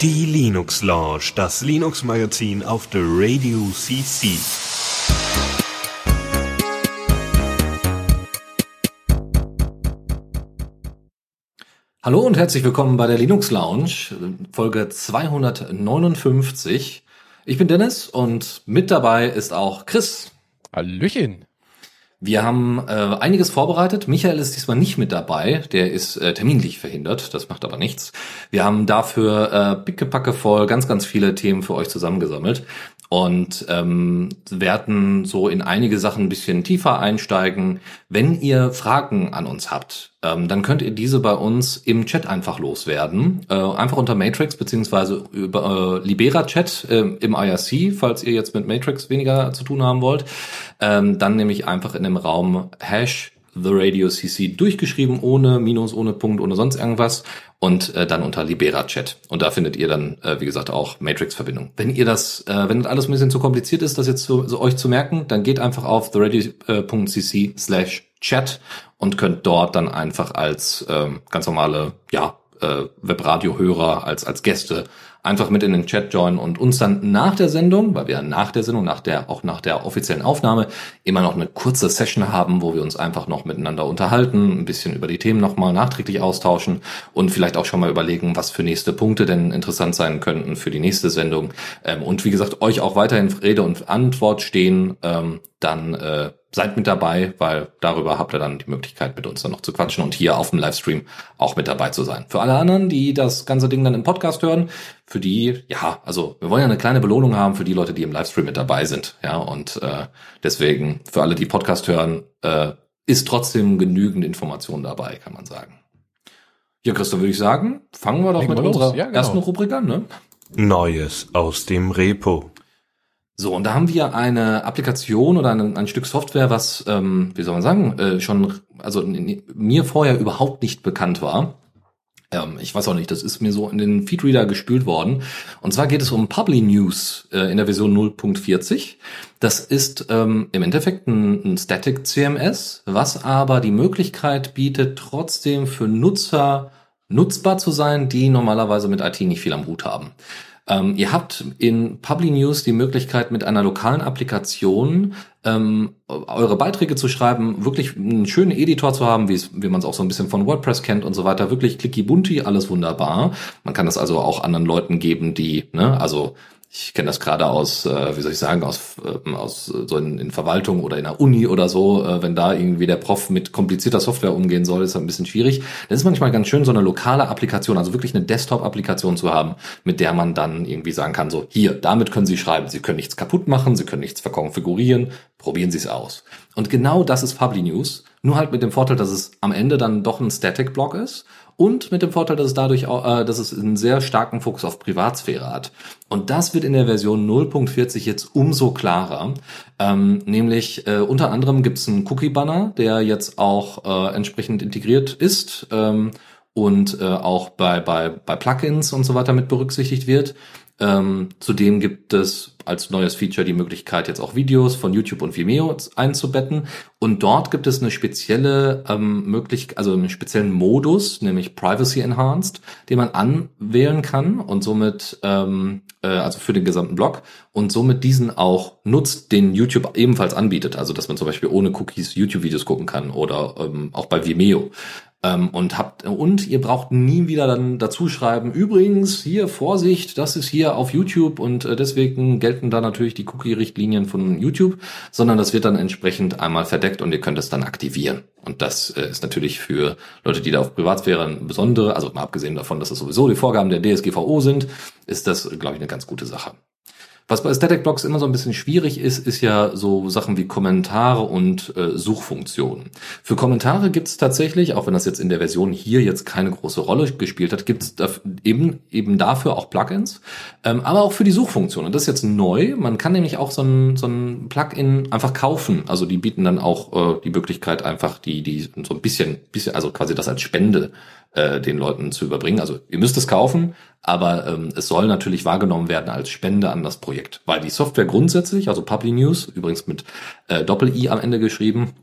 Die Linux Lounge, das Linux Magazin auf der Radio CC. Hallo und herzlich willkommen bei der Linux Lounge, Folge 259. Ich bin Dennis und mit dabei ist auch Chris. Hallöchen. Wir haben äh, einiges vorbereitet. Michael ist diesmal nicht mit dabei. Der ist äh, terminlich verhindert. Das macht aber nichts. Wir haben dafür äh, pickepacke voll ganz, ganz viele Themen für euch zusammengesammelt und ähm, werden so in einige Sachen ein bisschen tiefer einsteigen. Wenn ihr Fragen an uns habt, ähm, dann könnt ihr diese bei uns im Chat einfach loswerden. Äh, einfach unter Matrix beziehungsweise über äh, Libera Chat äh, im IRC, falls ihr jetzt mit Matrix weniger zu tun haben wollt. Ähm, dann nämlich einfach in dem Raum Hash The Radio CC durchgeschrieben, ohne Minus, ohne Punkt, ohne sonst irgendwas und äh, dann unter Libera Chat. Und da findet ihr dann, äh, wie gesagt, auch Matrix-Verbindung. Wenn ihr das, äh, wenn das alles ein bisschen zu kompliziert ist, das jetzt so, so euch zu merken, dann geht einfach auf theradio.cc slash chat und könnt dort dann einfach als ähm, ganz normale, ja, äh, Webradio-Hörer, als, als Gäste einfach mit in den Chat joinen und uns dann nach der Sendung, weil wir nach der Sendung, nach der, auch nach der offiziellen Aufnahme immer noch eine kurze Session haben, wo wir uns einfach noch miteinander unterhalten, ein bisschen über die Themen nochmal nachträglich austauschen und vielleicht auch schon mal überlegen, was für nächste Punkte denn interessant sein könnten für die nächste Sendung. Ähm, und wie gesagt, euch auch weiterhin Rede und Antwort stehen, ähm, dann äh, seid mit dabei, weil darüber habt ihr dann die Möglichkeit, mit uns dann noch zu quatschen und hier auf dem Livestream auch mit dabei zu sein. Für alle anderen, die das ganze Ding dann im Podcast hören, für die, ja, also wir wollen ja eine kleine Belohnung haben für die Leute, die im Livestream mit dabei sind. Ja, und äh, deswegen, für alle, die Podcast hören, äh, ist trotzdem genügend Information dabei, kann man sagen. Ja, Christoph, würde ich sagen, fangen wir doch Legen mit wir unserer ja, genau. ersten Rubrik an, ne? Neues aus dem Repo. So, und da haben wir eine Applikation oder ein, ein Stück Software, was, ähm, wie soll man sagen, äh, schon, also mir vorher überhaupt nicht bekannt war. Ähm, ich weiß auch nicht, das ist mir so in den Feedreader gespült worden. Und zwar geht es um Publi News äh, in der Version 0.40. Das ist ähm, im Endeffekt ein, ein Static CMS, was aber die Möglichkeit bietet, trotzdem für Nutzer nutzbar zu sein, die normalerweise mit IT nicht viel am Hut haben. Ähm, ihr habt in Publi News die Möglichkeit, mit einer lokalen Applikation ähm, eure Beiträge zu schreiben, wirklich einen schönen Editor zu haben, wie, man es auch so ein bisschen von WordPress kennt und so weiter. Wirklich clicky bunti, alles wunderbar. Man kann das also auch anderen Leuten geben, die, ne, also ich kenne das gerade aus, äh, wie soll ich sagen, aus, äh, aus so in, in Verwaltung oder in der Uni oder so, äh, wenn da irgendwie der Prof mit komplizierter Software umgehen soll, ist das ein bisschen schwierig. Das ist manchmal ganz schön, so eine lokale Applikation, also wirklich eine Desktop-Applikation zu haben, mit der man dann irgendwie sagen kann, so hier, damit können Sie schreiben, Sie können nichts kaputt machen, Sie können nichts verkonfigurieren, probieren Sie es aus. Und genau das ist Publi News, nur halt mit dem Vorteil, dass es am Ende dann doch ein Static-Block ist und mit dem Vorteil, dass es dadurch auch, äh, dass es einen sehr starken Fokus auf Privatsphäre hat. Und das wird in der Version 0.40 jetzt umso klarer. Ähm, nämlich äh, unter anderem gibt es einen Cookie-Banner, der jetzt auch äh, entsprechend integriert ist ähm, und äh, auch bei, bei, bei Plugins und so weiter mit berücksichtigt wird. Ähm, zudem gibt es als neues Feature die Möglichkeit, jetzt auch Videos von YouTube und Vimeo einzubetten. Und dort gibt es eine spezielle ähm, Möglichkeit, also einen speziellen Modus, nämlich Privacy Enhanced, den man anwählen kann und somit, ähm, äh, also für den gesamten Blog und somit diesen auch nutzt, den YouTube ebenfalls anbietet. Also dass man zum Beispiel ohne Cookies YouTube-Videos gucken kann oder ähm, auch bei Vimeo. Ähm, und habt und ihr braucht nie wieder dann dazu schreiben, übrigens hier Vorsicht, das ist hier auf YouTube und äh, deswegen gelten da natürlich die Cookie-Richtlinien von YouTube, sondern das wird dann entsprechend einmal verdeckt und ihr könnt es dann aktivieren. Und das äh, ist natürlich für Leute, die da auf Privatsphäre besondere, also mal abgesehen davon, dass das sowieso die Vorgaben der DSGVO sind, ist das, glaube ich, eine ganz gute Sache. Was bei Static Blocks immer so ein bisschen schwierig ist, ist ja so Sachen wie Kommentare und äh, Suchfunktionen. Für Kommentare gibt es tatsächlich, auch wenn das jetzt in der Version hier jetzt keine große Rolle gespielt hat, gibt es eben, eben dafür auch Plugins, ähm, aber auch für die Suchfunktion. Und das ist jetzt neu. Man kann nämlich auch so ein, so ein Plugin einfach kaufen. Also die bieten dann auch äh, die Möglichkeit einfach, die, die so ein bisschen, bisschen, also quasi das als Spende äh, den Leuten zu überbringen. Also ihr müsst es kaufen, aber ähm, es soll natürlich wahrgenommen werden als Spende an das Projekt, weil die Software grundsätzlich, also Publi News, übrigens mit äh, Doppel-I am Ende geschrieben,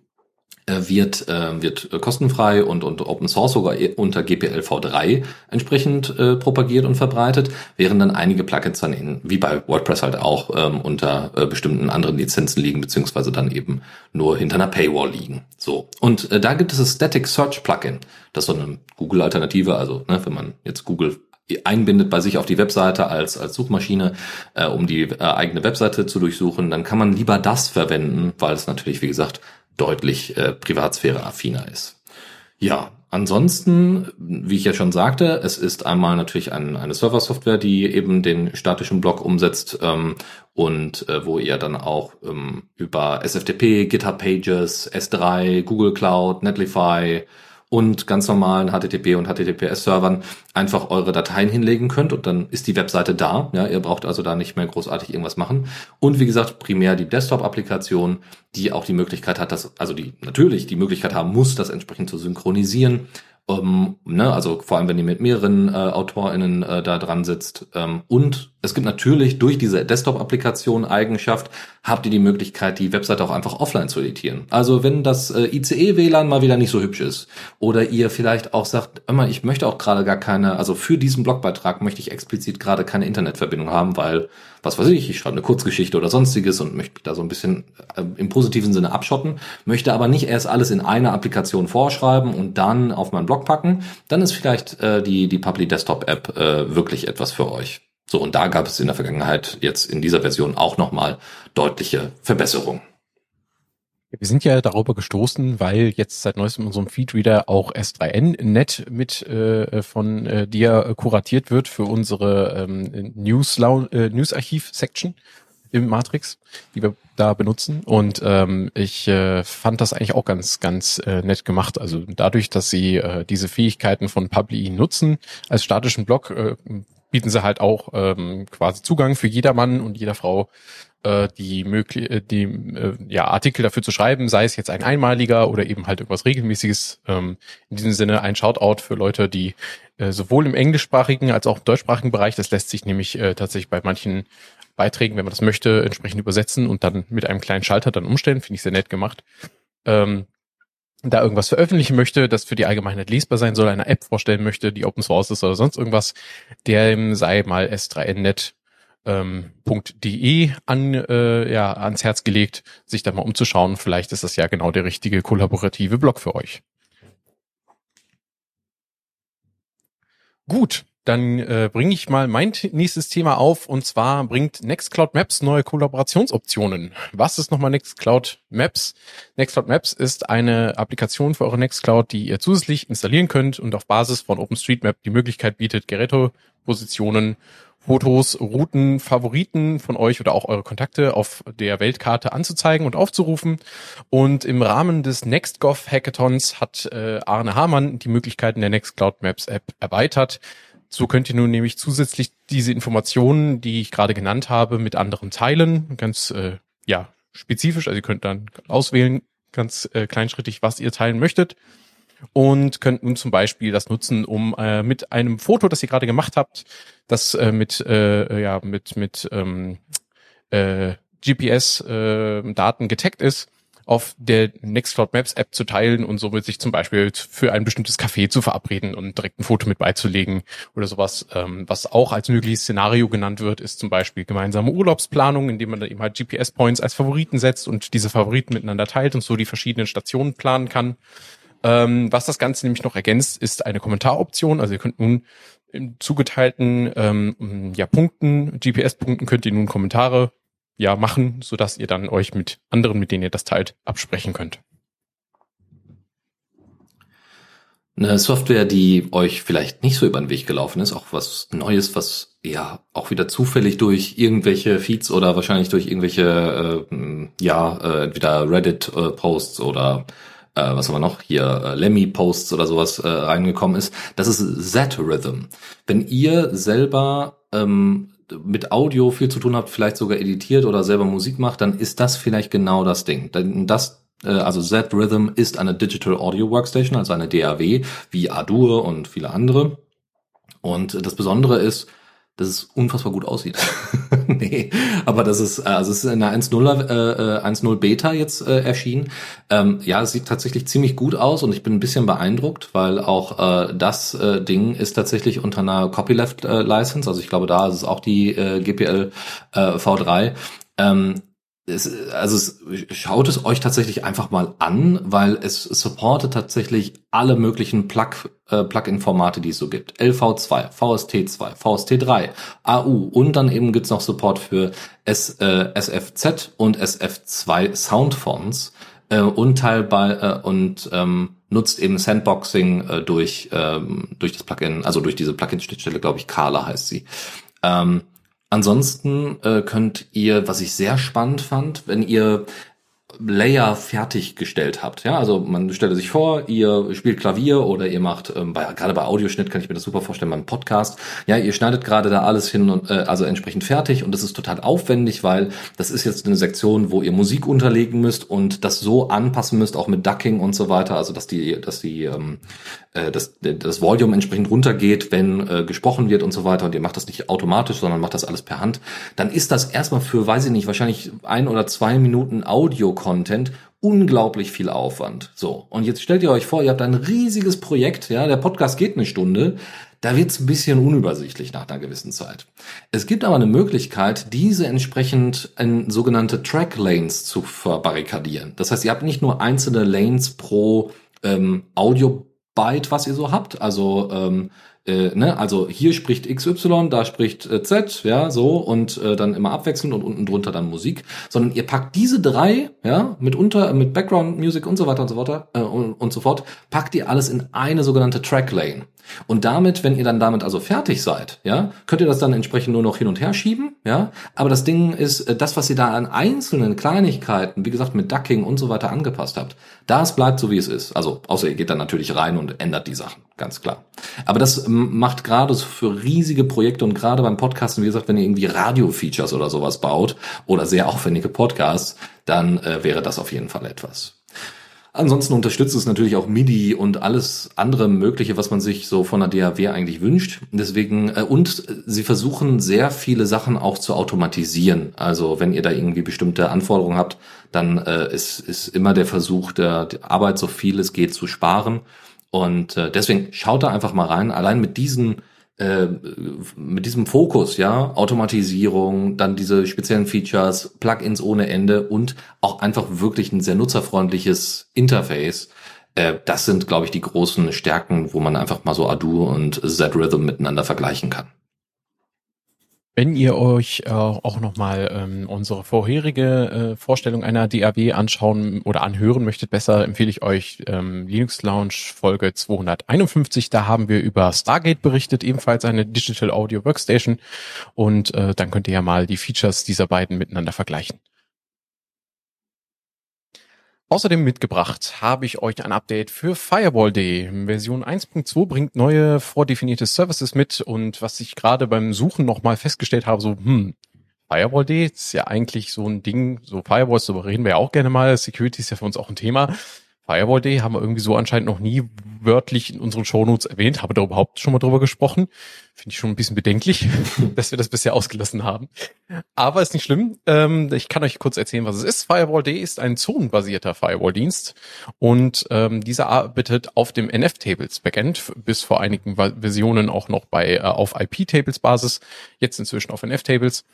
wird, äh, wird kostenfrei und, und Open Source sogar unter GPL v3 entsprechend äh, propagiert und verbreitet, während dann einige Plugins dann in, wie bei WordPress halt auch ähm, unter äh, bestimmten anderen Lizenzen liegen, beziehungsweise dann eben nur hinter einer Paywall liegen. So. Und äh, da gibt es das Static Search Plugin. Das ist so eine Google-Alternative, also ne, wenn man jetzt Google einbindet bei sich auf die Webseite als, als Suchmaschine, äh, um die äh, eigene Webseite zu durchsuchen, dann kann man lieber das verwenden, weil es natürlich, wie gesagt, deutlich äh, Privatsphäre-affiner ist. Ja, ansonsten, wie ich ja schon sagte, es ist einmal natürlich ein, eine Server-Software, die eben den statischen Block umsetzt ähm, und äh, wo ihr dann auch ähm, über SFTP, GitHub Pages, S3, Google Cloud, Netlify, und ganz normalen HTTP und HTTPS-Servern einfach eure Dateien hinlegen könnt und dann ist die Webseite da. Ja, ihr braucht also da nicht mehr großartig irgendwas machen. Und wie gesagt, primär die Desktop-Applikation, die auch die Möglichkeit hat, dass, also die natürlich die Möglichkeit haben muss, das entsprechend zu synchronisieren ähm, ne, also vor allem, wenn ihr mit mehreren äh, AutorInnen äh, da dran sitzt. Ähm, und es gibt natürlich durch diese Desktop-Applikation Eigenschaft, habt ihr die Möglichkeit, die Webseite auch einfach offline zu editieren. Also wenn das äh, ICE-WLAN mal wieder nicht so hübsch ist oder ihr vielleicht auch sagt, immer, ich möchte auch gerade gar keine, also für diesen Blogbeitrag möchte ich explizit gerade keine Internetverbindung haben, weil, was weiß ich, ich schreibe eine Kurzgeschichte oder sonstiges und möchte da so ein bisschen äh, im positiven Sinne abschotten, möchte aber nicht erst alles in einer Applikation vorschreiben und dann auf meinen Blog packen, dann ist vielleicht äh, die, die Public Desktop App äh, wirklich etwas für euch. So, und da gab es in der Vergangenheit jetzt in dieser Version auch nochmal deutliche Verbesserungen. Wir sind ja darüber gestoßen, weil jetzt seit neuestem in unserem Feedreader auch S3N-Net mit äh, von äh, dir kuratiert wird für unsere ähm, äh, News-Archiv-Section im Matrix, die wir da benutzen. Und ähm, ich äh, fand das eigentlich auch ganz, ganz äh, nett gemacht. Also dadurch, dass sie äh, diese Fähigkeiten von Publi nutzen als statischen Block, äh, bieten sie halt auch ähm, quasi Zugang für jedermann und jeder Frau äh, die möglich äh, die äh, ja Artikel dafür zu schreiben, sei es jetzt ein einmaliger oder eben halt irgendwas regelmäßiges. Ähm, in diesem Sinne ein Shoutout für Leute, die äh, sowohl im englischsprachigen als auch im deutschsprachigen Bereich, das lässt sich nämlich äh, tatsächlich bei manchen Beiträgen, wenn man das möchte, entsprechend übersetzen und dann mit einem kleinen Schalter dann umstellen, finde ich sehr nett gemacht. Ähm, da irgendwas veröffentlichen möchte, das für die Allgemeinheit lesbar sein soll, eine App vorstellen möchte, die Open Source ist oder sonst irgendwas, der sei mal s3nnet.de ähm, an, äh, ja, ans Herz gelegt, sich da mal umzuschauen. Vielleicht ist das ja genau der richtige kollaborative Blog für euch. Gut, dann äh, bringe ich mal mein nächstes Thema auf und zwar bringt Nextcloud Maps neue Kollaborationsoptionen. Was ist nochmal Nextcloud Maps? Nextcloud Maps ist eine Applikation für eure Nextcloud, die ihr zusätzlich installieren könnt und auf Basis von OpenStreetMap die Möglichkeit bietet, Gerätepositionen, Fotos, Routen, Favoriten von euch oder auch eure Kontakte auf der Weltkarte anzuzeigen und aufzurufen. Und im Rahmen des NextGov Hackathons hat äh, Arne Hamann die Möglichkeiten der Nextcloud Maps App erweitert. So könnt ihr nun nämlich zusätzlich diese Informationen, die ich gerade genannt habe, mit anderen teilen. Ganz äh, ja spezifisch. Also ihr könnt dann auswählen, ganz äh, kleinschrittig, was ihr teilen möchtet. Und könnt nun zum Beispiel das nutzen, um äh, mit einem Foto, das ihr gerade gemacht habt, das äh, mit äh, ja mit mit ähm, äh, GPS-Daten äh, getaggt ist, auf der Nextcloud Maps App zu teilen und somit sich zum Beispiel für ein bestimmtes Café zu verabreden und direkt ein Foto mit beizulegen oder sowas. Ähm, was auch als mögliches Szenario genannt wird, ist zum Beispiel gemeinsame Urlaubsplanung, indem man da eben halt GPS-Points als Favoriten setzt und diese Favoriten miteinander teilt und so die verschiedenen Stationen planen kann. Ähm, was das Ganze nämlich noch ergänzt, ist eine Kommentaroption. Also ihr könnt nun im zugeteilten ähm, ja, Punkten, GPS-Punkten könnt ihr nun Kommentare ja machen, so dass ihr dann euch mit anderen, mit denen ihr das teilt, absprechen könnt. Eine Software, die euch vielleicht nicht so über den Weg gelaufen ist, auch was Neues, was ja auch wieder zufällig durch irgendwelche Feeds oder wahrscheinlich durch irgendwelche äh, ja äh, entweder Reddit-Posts äh, oder äh, was haben wir noch hier äh, Lemmy-Posts oder sowas äh, reingekommen ist. Das ist Z-Rhythm. Wenn ihr selber ähm, mit Audio viel zu tun habt, vielleicht sogar editiert oder selber Musik macht, dann ist das vielleicht genau das Ding. Denn das äh, also Z-Rhythm ist eine Digital Audio Workstation, also eine DAW, wie Adur und viele andere. Und das Besondere ist, dass es unfassbar gut aussieht. nee, aber das ist, also es ist in der 1.0 äh, 1.0 Beta jetzt äh, erschienen. Ähm, ja, es sieht tatsächlich ziemlich gut aus und ich bin ein bisschen beeindruckt, weil auch äh, das äh, Ding ist tatsächlich unter einer Copyleft äh, License, also ich glaube, da ist es auch die äh, GPL äh, V3. Ähm, es, also es, schaut es euch tatsächlich einfach mal an, weil es supportet tatsächlich alle möglichen Plug, äh, Plugin-Formate, die es so gibt. LV2, VST2, VST3, AU und dann eben gibt's noch Support für S, äh, SFZ und SF2 Soundfonts äh, und teilbar äh, und ähm, nutzt eben Sandboxing äh, durch ähm, durch das Plugin, also durch diese Plugin-Schnittstelle, glaube ich, Kala heißt sie. Ähm, Ansonsten äh, könnt ihr, was ich sehr spannend fand, wenn ihr Layer fertiggestellt habt. Ja, also man stellt sich vor, ihr spielt Klavier oder ihr macht, ähm, bei, gerade bei Audioschnitt kann ich mir das super vorstellen beim Podcast. Ja, ihr schneidet gerade da alles hin und äh, also entsprechend fertig und das ist total aufwendig, weil das ist jetzt eine Sektion, wo ihr Musik unterlegen müsst und das so anpassen müsst, auch mit Ducking und so weiter, also dass die, dass die, ähm, äh, dass das Volume entsprechend runtergeht, wenn äh, gesprochen wird und so weiter und ihr macht das nicht automatisch, sondern macht das alles per Hand. Dann ist das erstmal für, weiß ich nicht, wahrscheinlich ein oder zwei Minuten Audio Content unglaublich viel Aufwand. So. Und jetzt stellt ihr euch vor, ihr habt ein riesiges Projekt, ja, der Podcast geht eine Stunde. Da wird's ein bisschen unübersichtlich nach einer gewissen Zeit. Es gibt aber eine Möglichkeit, diese entsprechend in sogenannte Track Lanes zu verbarrikadieren. Das heißt, ihr habt nicht nur einzelne Lanes pro ähm, Audio Byte, was ihr so habt. Also ähm, äh, ne, also hier spricht XY, da spricht äh, Z, ja, so und äh, dann immer abwechselnd und unten drunter dann Musik, sondern ihr packt diese drei, ja, mit unter mit Background Music und so weiter und so weiter äh, und, und so fort, packt ihr alles in eine sogenannte Track Lane. Und damit, wenn ihr dann damit also fertig seid, ja, könnt ihr das dann entsprechend nur noch hin und her schieben, ja. Aber das Ding ist, äh, das, was ihr da an einzelnen Kleinigkeiten, wie gesagt, mit Ducking und so weiter angepasst habt, das bleibt so, wie es ist. Also, außer ihr geht dann natürlich rein und ändert die Sachen, ganz klar. Aber das macht gerade für riesige Projekte und gerade beim Podcasten, wie gesagt, wenn ihr irgendwie Radio-Features oder sowas baut oder sehr aufwendige Podcasts, dann äh, wäre das auf jeden Fall etwas. Ansonsten unterstützt es natürlich auch MIDI und alles andere Mögliche, was man sich so von der DAW eigentlich wünscht. Deswegen, äh, und sie versuchen sehr viele Sachen auch zu automatisieren. Also wenn ihr da irgendwie bestimmte Anforderungen habt, dann äh, ist, ist immer der Versuch, der, der Arbeit so viel es geht zu sparen. Und äh, deswegen schaut da einfach mal rein. Allein mit diesen äh, mit diesem Fokus, ja, Automatisierung, dann diese speziellen Features, Plugins ohne Ende und auch einfach wirklich ein sehr nutzerfreundliches Interface. Äh, das sind, glaube ich, die großen Stärken, wo man einfach mal so Adu und Z-Rhythm miteinander vergleichen kann. Wenn ihr euch äh, auch nochmal ähm, unsere vorherige äh, Vorstellung einer DAW anschauen oder anhören möchtet, besser empfehle ich euch ähm, Linux Lounge Folge 251. Da haben wir über Stargate berichtet, ebenfalls eine Digital Audio Workstation. Und äh, dann könnt ihr ja mal die Features dieser beiden miteinander vergleichen. Außerdem mitgebracht habe ich euch ein Update für Firewall.de. Version 1.2 bringt neue vordefinierte Services mit und was ich gerade beim Suchen nochmal festgestellt habe, so, hm, Firewall.de ist ja eigentlich so ein Ding, so Firewalls, darüber reden wir ja auch gerne mal, Security ist ja für uns auch ein Thema. Firewall Day haben wir irgendwie so anscheinend noch nie wörtlich in unseren Shownotes erwähnt. Habe da überhaupt schon mal drüber gesprochen. Finde ich schon ein bisschen bedenklich, dass wir das bisher ausgelassen haben. Aber ist nicht schlimm. Ähm, ich kann euch kurz erzählen, was es ist. Firewall Day ist ein zonenbasierter Firewall-Dienst und ähm, dieser arbeitet auf dem NF-Tables Backend, bis vor einigen Versionen auch noch bei äh, auf IP-Tables Basis, jetzt inzwischen auf NF-Tables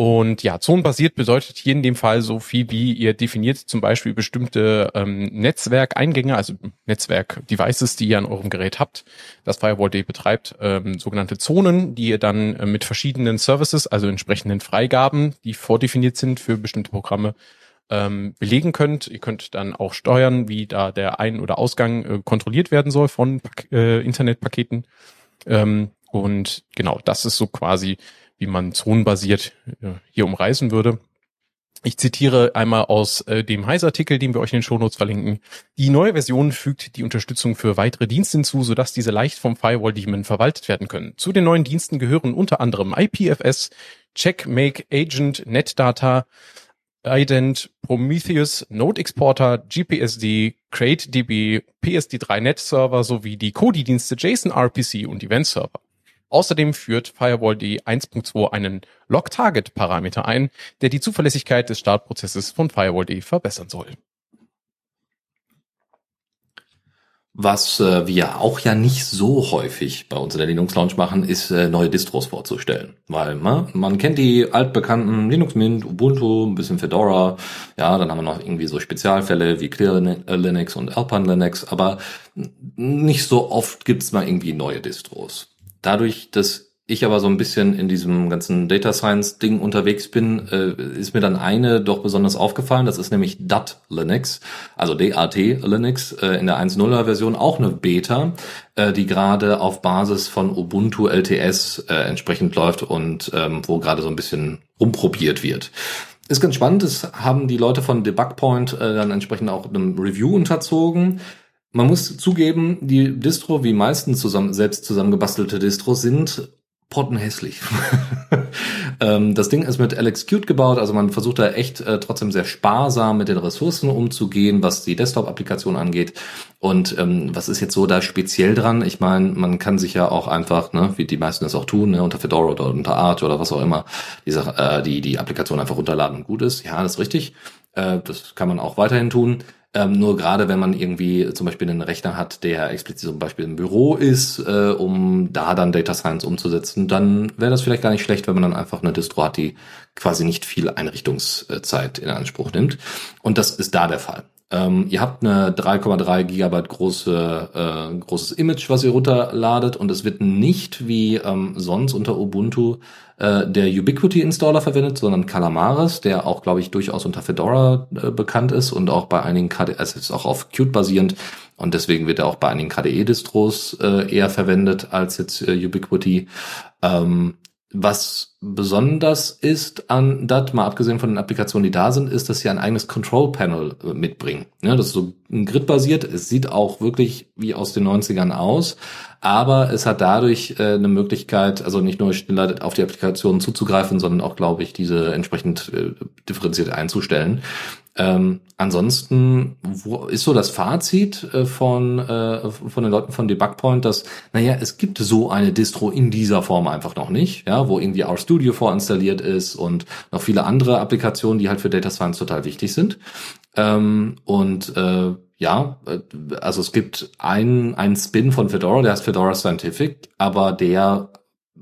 und ja, zonenbasiert bedeutet hier in dem Fall so viel wie ihr definiert zum Beispiel bestimmte ähm, Netzwerkeingänge, also Netzwerk-Devices, die ihr an eurem Gerät habt. Das Firewall.de betreibt ähm, sogenannte Zonen, die ihr dann äh, mit verschiedenen Services, also entsprechenden Freigaben, die vordefiniert sind für bestimmte Programme, ähm, belegen könnt. Ihr könnt dann auch steuern, wie da der Ein- oder Ausgang äh, kontrolliert werden soll von äh, Internetpaketen. Ähm, und genau, das ist so quasi wie man zonenbasiert äh, hier umreißen würde. Ich zitiere einmal aus äh, dem Heise-Artikel, den wir euch in den Shownotes verlinken. Die neue Version fügt die Unterstützung für weitere Dienste hinzu, sodass diese leicht vom Firewall-Daemon verwaltet werden können. Zu den neuen Diensten gehören unter anderem IPFS, Check, Make, Agent, NetData, Ident, Prometheus, Node Exporter, GPSD, CrateDB, PSD3 Net Server sowie die Kodi-Dienste JSON RPC und Event Server. Außerdem führt Firewall.de 1.2 einen Log-Target-Parameter ein, der die Zuverlässigkeit des Startprozesses von Firewall.de verbessern soll. Was äh, wir auch ja nicht so häufig bei uns in der Linux Lounge machen, ist äh, neue Distros vorzustellen. Weil ne, man kennt die altbekannten Linux Mint, Ubuntu, ein bisschen Fedora, ja, dann haben wir noch irgendwie so Spezialfälle wie Clear Linux und Alpine Linux, aber nicht so oft gibt's mal irgendwie neue Distros. Dadurch, dass ich aber so ein bisschen in diesem ganzen Data Science Ding unterwegs bin, äh, ist mir dann eine doch besonders aufgefallen. Das ist nämlich DAT Linux, also DAT Linux äh, in der 1.0er Version auch eine Beta, äh, die gerade auf Basis von Ubuntu LTS äh, entsprechend läuft und ähm, wo gerade so ein bisschen rumprobiert wird. Ist ganz spannend. Das haben die Leute von Debug Point äh, dann entsprechend auch einem Review unterzogen. Man muss zugeben, die Distro, wie meistens zusammen, selbst zusammengebastelte Distros, sind pottenhässlich. ähm, das Ding ist mit LXQt gebaut, also man versucht da echt äh, trotzdem sehr sparsam mit den Ressourcen umzugehen, was die Desktop-Applikation angeht. Und ähm, was ist jetzt so da speziell dran? Ich meine, man kann sich ja auch einfach, ne, wie die meisten das auch tun, ne, unter Fedora oder unter Arch oder was auch immer, diese, äh, die, die Applikation einfach runterladen und gut ist. Ja, das ist richtig. Äh, das kann man auch weiterhin tun. Ähm, nur gerade wenn man irgendwie zum Beispiel einen Rechner hat, der explizit zum Beispiel im Büro ist, äh, um da dann Data Science umzusetzen, dann wäre das vielleicht gar nicht schlecht, wenn man dann einfach eine Distro hat, die quasi nicht viel Einrichtungszeit in Anspruch nimmt. Und das ist da der Fall. Ähm, ihr habt eine 3,3 Gigabyte große, äh, großes Image, was ihr runterladet und es wird nicht wie ähm, sonst unter Ubuntu äh, der Ubiquity Installer verwendet, sondern Calamares, der auch, glaube ich, durchaus unter Fedora äh, bekannt ist und auch bei einigen KDE, also ist auch auf Qt basierend und deswegen wird er auch bei einigen KDE-Distros äh, eher verwendet als jetzt äh, Ubiquity. Ähm, was besonders ist an DAT, mal abgesehen von den Applikationen, die da sind, ist, dass sie ein eigenes Control Panel äh, mitbringen. Ja, das ist so ein Grid-basiert. Es sieht auch wirklich wie aus den 90ern aus, aber es hat dadurch äh, eine Möglichkeit, also nicht nur schneller auf die Applikationen zuzugreifen, sondern auch, glaube ich, diese entsprechend äh, differenziert einzustellen. Ähm, ansonsten wo ist so das Fazit äh, von, äh, von den Leuten von Debugpoint, dass, naja, es gibt so eine Distro in dieser Form einfach noch nicht, ja, wo irgendwie RStudio vorinstalliert ist und noch viele andere Applikationen, die halt für Data Science total wichtig sind. Ähm, und äh, ja, äh, also es gibt einen, einen Spin von Fedora, der heißt Fedora Scientific, aber der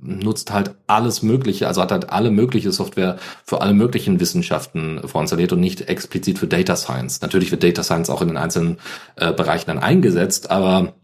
nutzt halt alles Mögliche, also hat halt alle mögliche Software für alle möglichen Wissenschaften vorinstalliert und nicht explizit für Data Science. Natürlich wird Data Science auch in den einzelnen äh, Bereichen dann eingesetzt, aber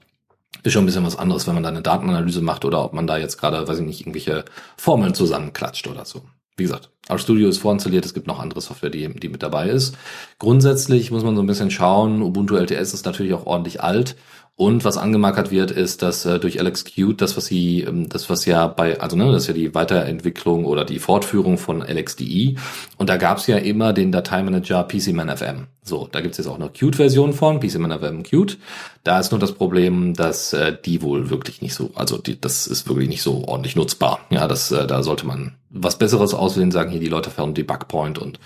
ist schon ein bisschen was anderes, wenn man da eine Datenanalyse macht oder ob man da jetzt gerade, weiß ich nicht, irgendwelche Formeln zusammenklatscht oder so. Wie gesagt, RStudio ist vorinstalliert, es gibt noch andere Software, die, die mit dabei ist. Grundsätzlich muss man so ein bisschen schauen, Ubuntu LTS ist natürlich auch ordentlich alt und was angemarkert wird, ist, dass äh, durch LXQt das, was sie, ähm, das, was ja bei, also ne, das ist ja die Weiterentwicklung oder die Fortführung von LXDE. Und da gab's ja immer den Dateimanager PCManFM. So, da gibt's jetzt auch noch Qt-Version von, PCManFM Qt. Da ist nur das Problem, dass äh, die wohl wirklich nicht so, also die, das ist wirklich nicht so ordentlich nutzbar. Ja, das, äh, da sollte man was Besseres auswählen, sagen hier die Leute von Debug-Point und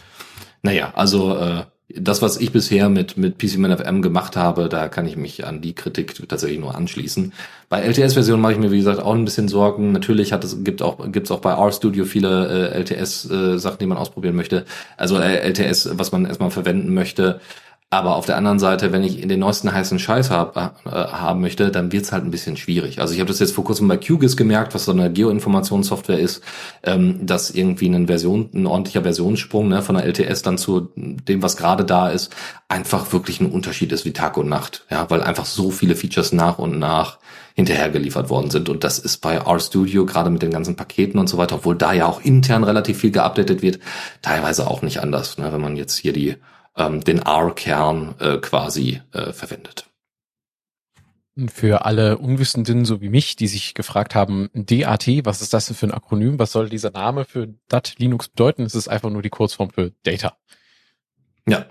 naja, also äh, das, was ich bisher mit, mit PCManFM gemacht habe, da kann ich mich an die Kritik tatsächlich nur anschließen. Bei LTS-Versionen mache ich mir, wie gesagt, auch ein bisschen Sorgen. Natürlich hat es, gibt auch, gibt's auch bei RStudio viele äh, LTS-Sachen, äh, die man ausprobieren möchte. Also äh, LTS, was man erstmal verwenden möchte. Aber auf der anderen Seite, wenn ich in den neuesten heißen Scheiß hab, äh, haben möchte, dann wird's halt ein bisschen schwierig. Also ich habe das jetzt vor kurzem bei QGIS gemerkt, was so eine Geoinformationssoftware ist, ähm, dass irgendwie ein Version, ein ordentlicher Versionssprung ne, von der LTS dann zu dem, was gerade da ist, einfach wirklich ein Unterschied ist wie Tag und Nacht. Ja, weil einfach so viele Features nach und nach hinterher geliefert worden sind. Und das ist bei RStudio, gerade mit den ganzen Paketen und so weiter, obwohl da ja auch intern relativ viel geupdatet wird, teilweise auch nicht anders. Ne, wenn man jetzt hier die ähm, den R-Kern äh, quasi äh, verwendet. Für alle Unwissenden, so wie mich, die sich gefragt haben, DAT, was ist das denn für ein Akronym? Was soll dieser Name für DAT Linux bedeuten? Es ist einfach nur die Kurzform für Data. Ja.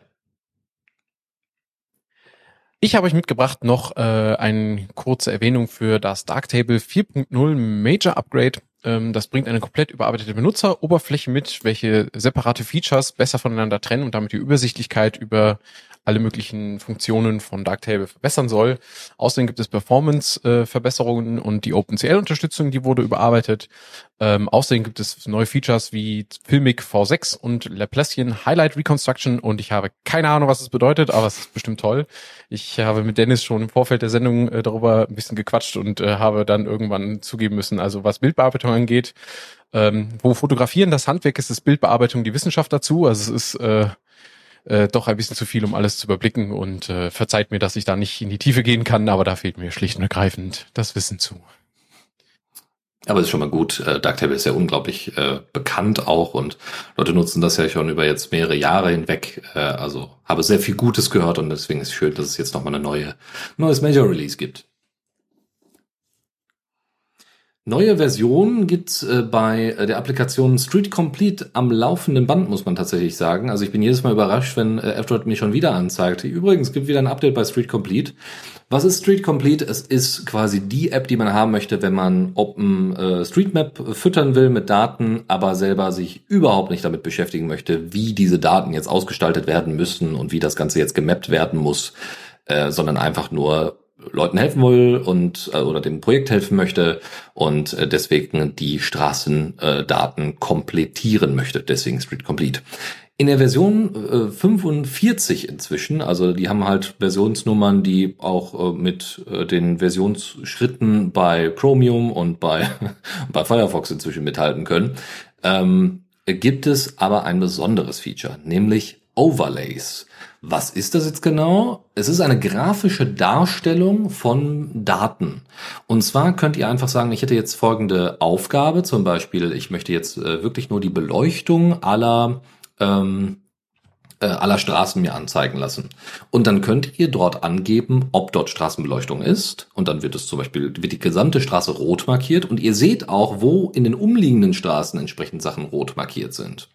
Ich habe euch mitgebracht noch äh, eine kurze Erwähnung für das Darktable 4.0 Major Upgrade. Ähm, das bringt eine komplett überarbeitete Benutzeroberfläche mit, welche separate Features besser voneinander trennen und damit die Übersichtlichkeit über alle möglichen Funktionen von Darktable verbessern soll. Außerdem gibt es Performance-Verbesserungen und die OpenCL-Unterstützung, die wurde überarbeitet. Ähm, außerdem gibt es neue Features wie Filmic V6 und Laplacian Highlight Reconstruction und ich habe keine Ahnung, was es bedeutet, aber es ist bestimmt toll. Ich habe mit Dennis schon im Vorfeld der Sendung äh, darüber ein bisschen gequatscht und äh, habe dann irgendwann zugeben müssen, also was Bildbearbeitung angeht, ähm, wo Fotografieren das Handwerk ist, ist Bildbearbeitung die Wissenschaft dazu. Also es ist äh, äh, doch ein bisschen zu viel, um alles zu überblicken und äh, verzeiht mir, dass ich da nicht in die Tiefe gehen kann, aber da fehlt mir schlicht und ergreifend das Wissen zu. Aber es ist schon mal gut. Äh, Darktable ist ja unglaublich äh, bekannt auch und Leute nutzen das ja schon über jetzt mehrere Jahre hinweg. Äh, also habe sehr viel Gutes gehört und deswegen ist es schön, dass es jetzt nochmal eine neue neues Major Release gibt. Neue Versionen gibt's äh, bei äh, der Applikation Street Complete am laufenden Band, muss man tatsächlich sagen. Also ich bin jedes Mal überrascht, wenn äh, F-Droid mir schon wieder anzeigt. Übrigens, gibt wieder ein Update bei Street Complete. Was ist Street Complete? Es ist quasi die App, die man haben möchte, wenn man Open äh, Street Map füttern will mit Daten, aber selber sich überhaupt nicht damit beschäftigen möchte, wie diese Daten jetzt ausgestaltet werden müssen und wie das Ganze jetzt gemappt werden muss, äh, sondern einfach nur Leuten helfen will und äh, oder dem Projekt helfen möchte und äh, deswegen die Straßendaten äh, komplettieren möchte, deswegen Street Complete. In der Version äh, 45 inzwischen, also die haben halt Versionsnummern, die auch äh, mit äh, den Versionsschritten bei Chromium und bei, bei Firefox inzwischen mithalten können, ähm, gibt es aber ein besonderes Feature, nämlich Overlays. Was ist das jetzt genau? Es ist eine grafische Darstellung von Daten. Und zwar könnt ihr einfach sagen, ich hätte jetzt folgende Aufgabe, zum Beispiel, ich möchte jetzt äh, wirklich nur die Beleuchtung aller ähm, äh, aller Straßen mir anzeigen lassen. Und dann könnt ihr dort angeben, ob dort Straßenbeleuchtung ist. Und dann wird es zum Beispiel, wird die gesamte Straße rot markiert. Und ihr seht auch, wo in den umliegenden Straßen entsprechend Sachen rot markiert sind.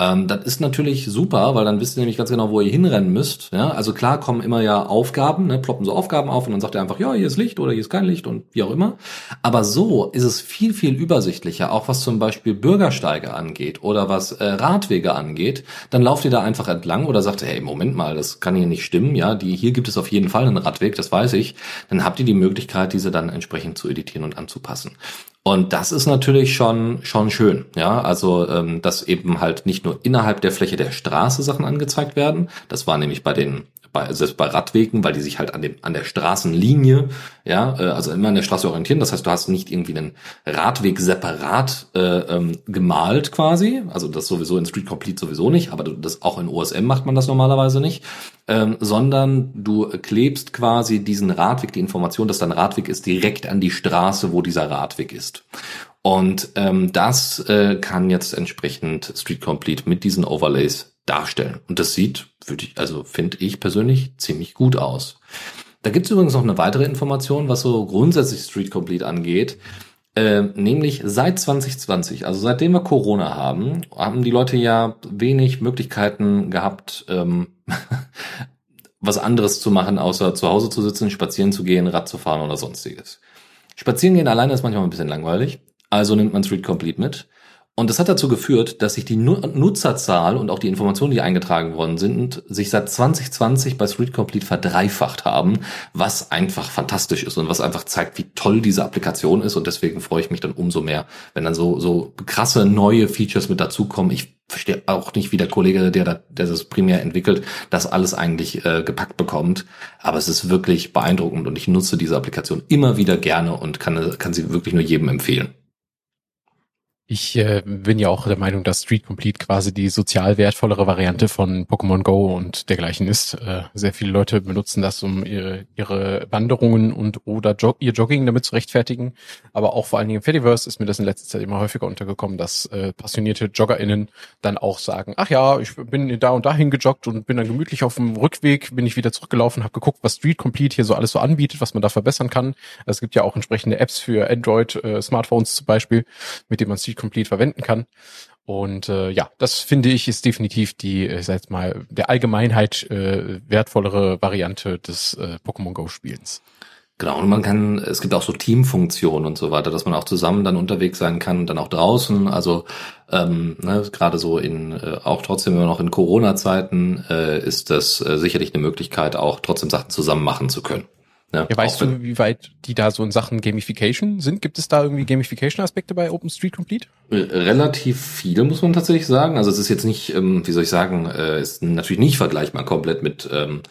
Ähm, das ist natürlich super, weil dann wisst ihr nämlich ganz genau, wo ihr hinrennen müsst. Ja? Also klar kommen immer ja Aufgaben, ne? ploppen so Aufgaben auf und dann sagt er einfach, ja, hier ist Licht oder hier ist kein Licht und wie auch immer. Aber so ist es viel, viel übersichtlicher, auch was zum Beispiel Bürgersteige angeht oder was äh, Radwege angeht. Dann lauft ihr da einfach entlang oder sagt, hey, Moment mal, das kann hier nicht stimmen. Ja, die, hier gibt es auf jeden Fall einen Radweg, das weiß ich. Dann habt ihr die Möglichkeit, diese dann entsprechend zu editieren und anzupassen. Und das ist natürlich schon schon schön, ja. Also ähm, dass eben halt nicht nur innerhalb der Fläche der Straße Sachen angezeigt werden. Das war nämlich bei den bei, selbst bei Radwegen, weil die sich halt an dem an der Straßenlinie, ja, äh, also immer an der Straße orientieren. Das heißt, du hast nicht irgendwie einen Radweg separat äh, ähm, gemalt quasi. Also das sowieso in Street Complete sowieso nicht, aber das auch in OSM macht man das normalerweise nicht, ähm, sondern du klebst quasi diesen Radweg, die Information, dass dein Radweg ist, direkt an die Straße, wo dieser Radweg ist. Und ähm, das äh, kann jetzt entsprechend Street Complete mit diesen Overlays darstellen. Und das sieht, würde ich, also finde ich persönlich ziemlich gut aus. Da gibt es übrigens noch eine weitere Information, was so grundsätzlich Street Complete angeht. Äh, nämlich seit 2020, also seitdem wir Corona haben, haben die Leute ja wenig Möglichkeiten gehabt, ähm, was anderes zu machen, außer zu Hause zu sitzen, spazieren zu gehen, Rad zu fahren oder sonstiges. Spazieren gehen alleine ist manchmal ein bisschen langweilig, also nimmt man Street Complete mit. Und das hat dazu geführt, dass sich die Nutzerzahl und auch die Informationen, die eingetragen worden sind, sich seit 2020 bei Street Complete verdreifacht haben, was einfach fantastisch ist und was einfach zeigt, wie toll diese Applikation ist. Und deswegen freue ich mich dann umso mehr, wenn dann so, so krasse neue Features mit dazukommen. Ich verstehe auch nicht, wie der Kollege, der, der das primär entwickelt, das alles eigentlich äh, gepackt bekommt. Aber es ist wirklich beeindruckend und ich nutze diese Applikation immer wieder gerne und kann, kann sie wirklich nur jedem empfehlen. Ich äh, bin ja auch der Meinung, dass Street Complete quasi die sozial wertvollere Variante von Pokémon Go und dergleichen ist. Äh, sehr viele Leute benutzen das, um ihre, ihre Wanderungen und oder Jog ihr Jogging damit zu rechtfertigen. Aber auch vor allen Dingen im Fediverse ist mir das in letzter Zeit immer häufiger untergekommen, dass äh, passionierte JoggerInnen dann auch sagen, ach ja, ich bin da und dahin gejoggt und bin dann gemütlich auf dem Rückweg, bin ich wieder zurückgelaufen, habe geguckt, was Street Complete hier so alles so anbietet, was man da verbessern kann. Es gibt ja auch entsprechende Apps für Android, äh, zum Beispiel, mit denen man Street Complete verwenden kann. Und äh, ja, das finde ich ist definitiv die, äh, sag mal, der Allgemeinheit äh, wertvollere Variante des äh, Pokémon Go Spielens. Genau, und man kann, es gibt auch so Teamfunktionen und so weiter, dass man auch zusammen dann unterwegs sein kann dann auch draußen. Also ähm, ne, gerade so in, äh, auch trotzdem immer noch in Corona-Zeiten äh, ist das äh, sicherlich eine Möglichkeit, auch trotzdem Sachen zusammen machen zu können. Ja, ja weißt du, wie weit die da so in Sachen Gamification sind? Gibt es da irgendwie Gamification-Aspekte bei OpenStreet Complete? Äh, relativ viele, muss man tatsächlich sagen. Also es ist jetzt nicht, ähm, wie soll ich sagen, äh, ist natürlich nicht vergleichbar komplett mit, ähm,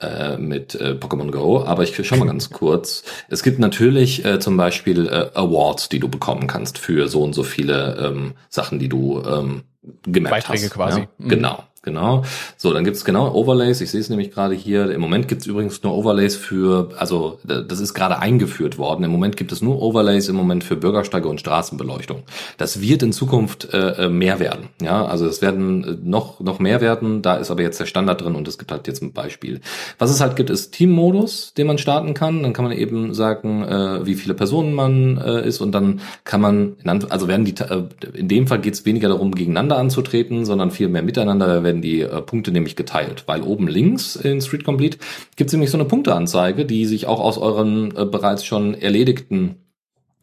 äh, mit äh, Pokémon Go, aber ich schau mal ganz kurz. Es gibt natürlich äh, zum Beispiel äh, Awards, die du bekommen kannst für so und so viele ähm, Sachen, die du ähm, gemappt Beiträge hast. quasi. Ja? Mhm. Genau. Genau. So, dann gibt's genau Overlays. Ich sehe es nämlich gerade hier. Im Moment gibt's übrigens nur Overlays für, also das ist gerade eingeführt worden. Im Moment gibt es nur Overlays im Moment für Bürgersteige und Straßenbeleuchtung. Das wird in Zukunft äh, äh mehr werden. Ja, also es werden äh, noch noch mehr werden. Da ist aber jetzt der Standard drin und es gibt halt jetzt ein Beispiel. Was es halt gibt, ist Teammodus, den man starten kann. Dann kann man eben sagen, äh, wie viele Personen man äh, ist und dann kann man, also werden die, äh, in dem Fall geht's weniger darum, gegeneinander anzutreten, sondern viel mehr miteinander. Werden die äh, Punkte nämlich geteilt, weil oben links in Street Complete gibt es nämlich so eine Punkteanzeige, die sich auch aus euren äh, bereits schon erledigten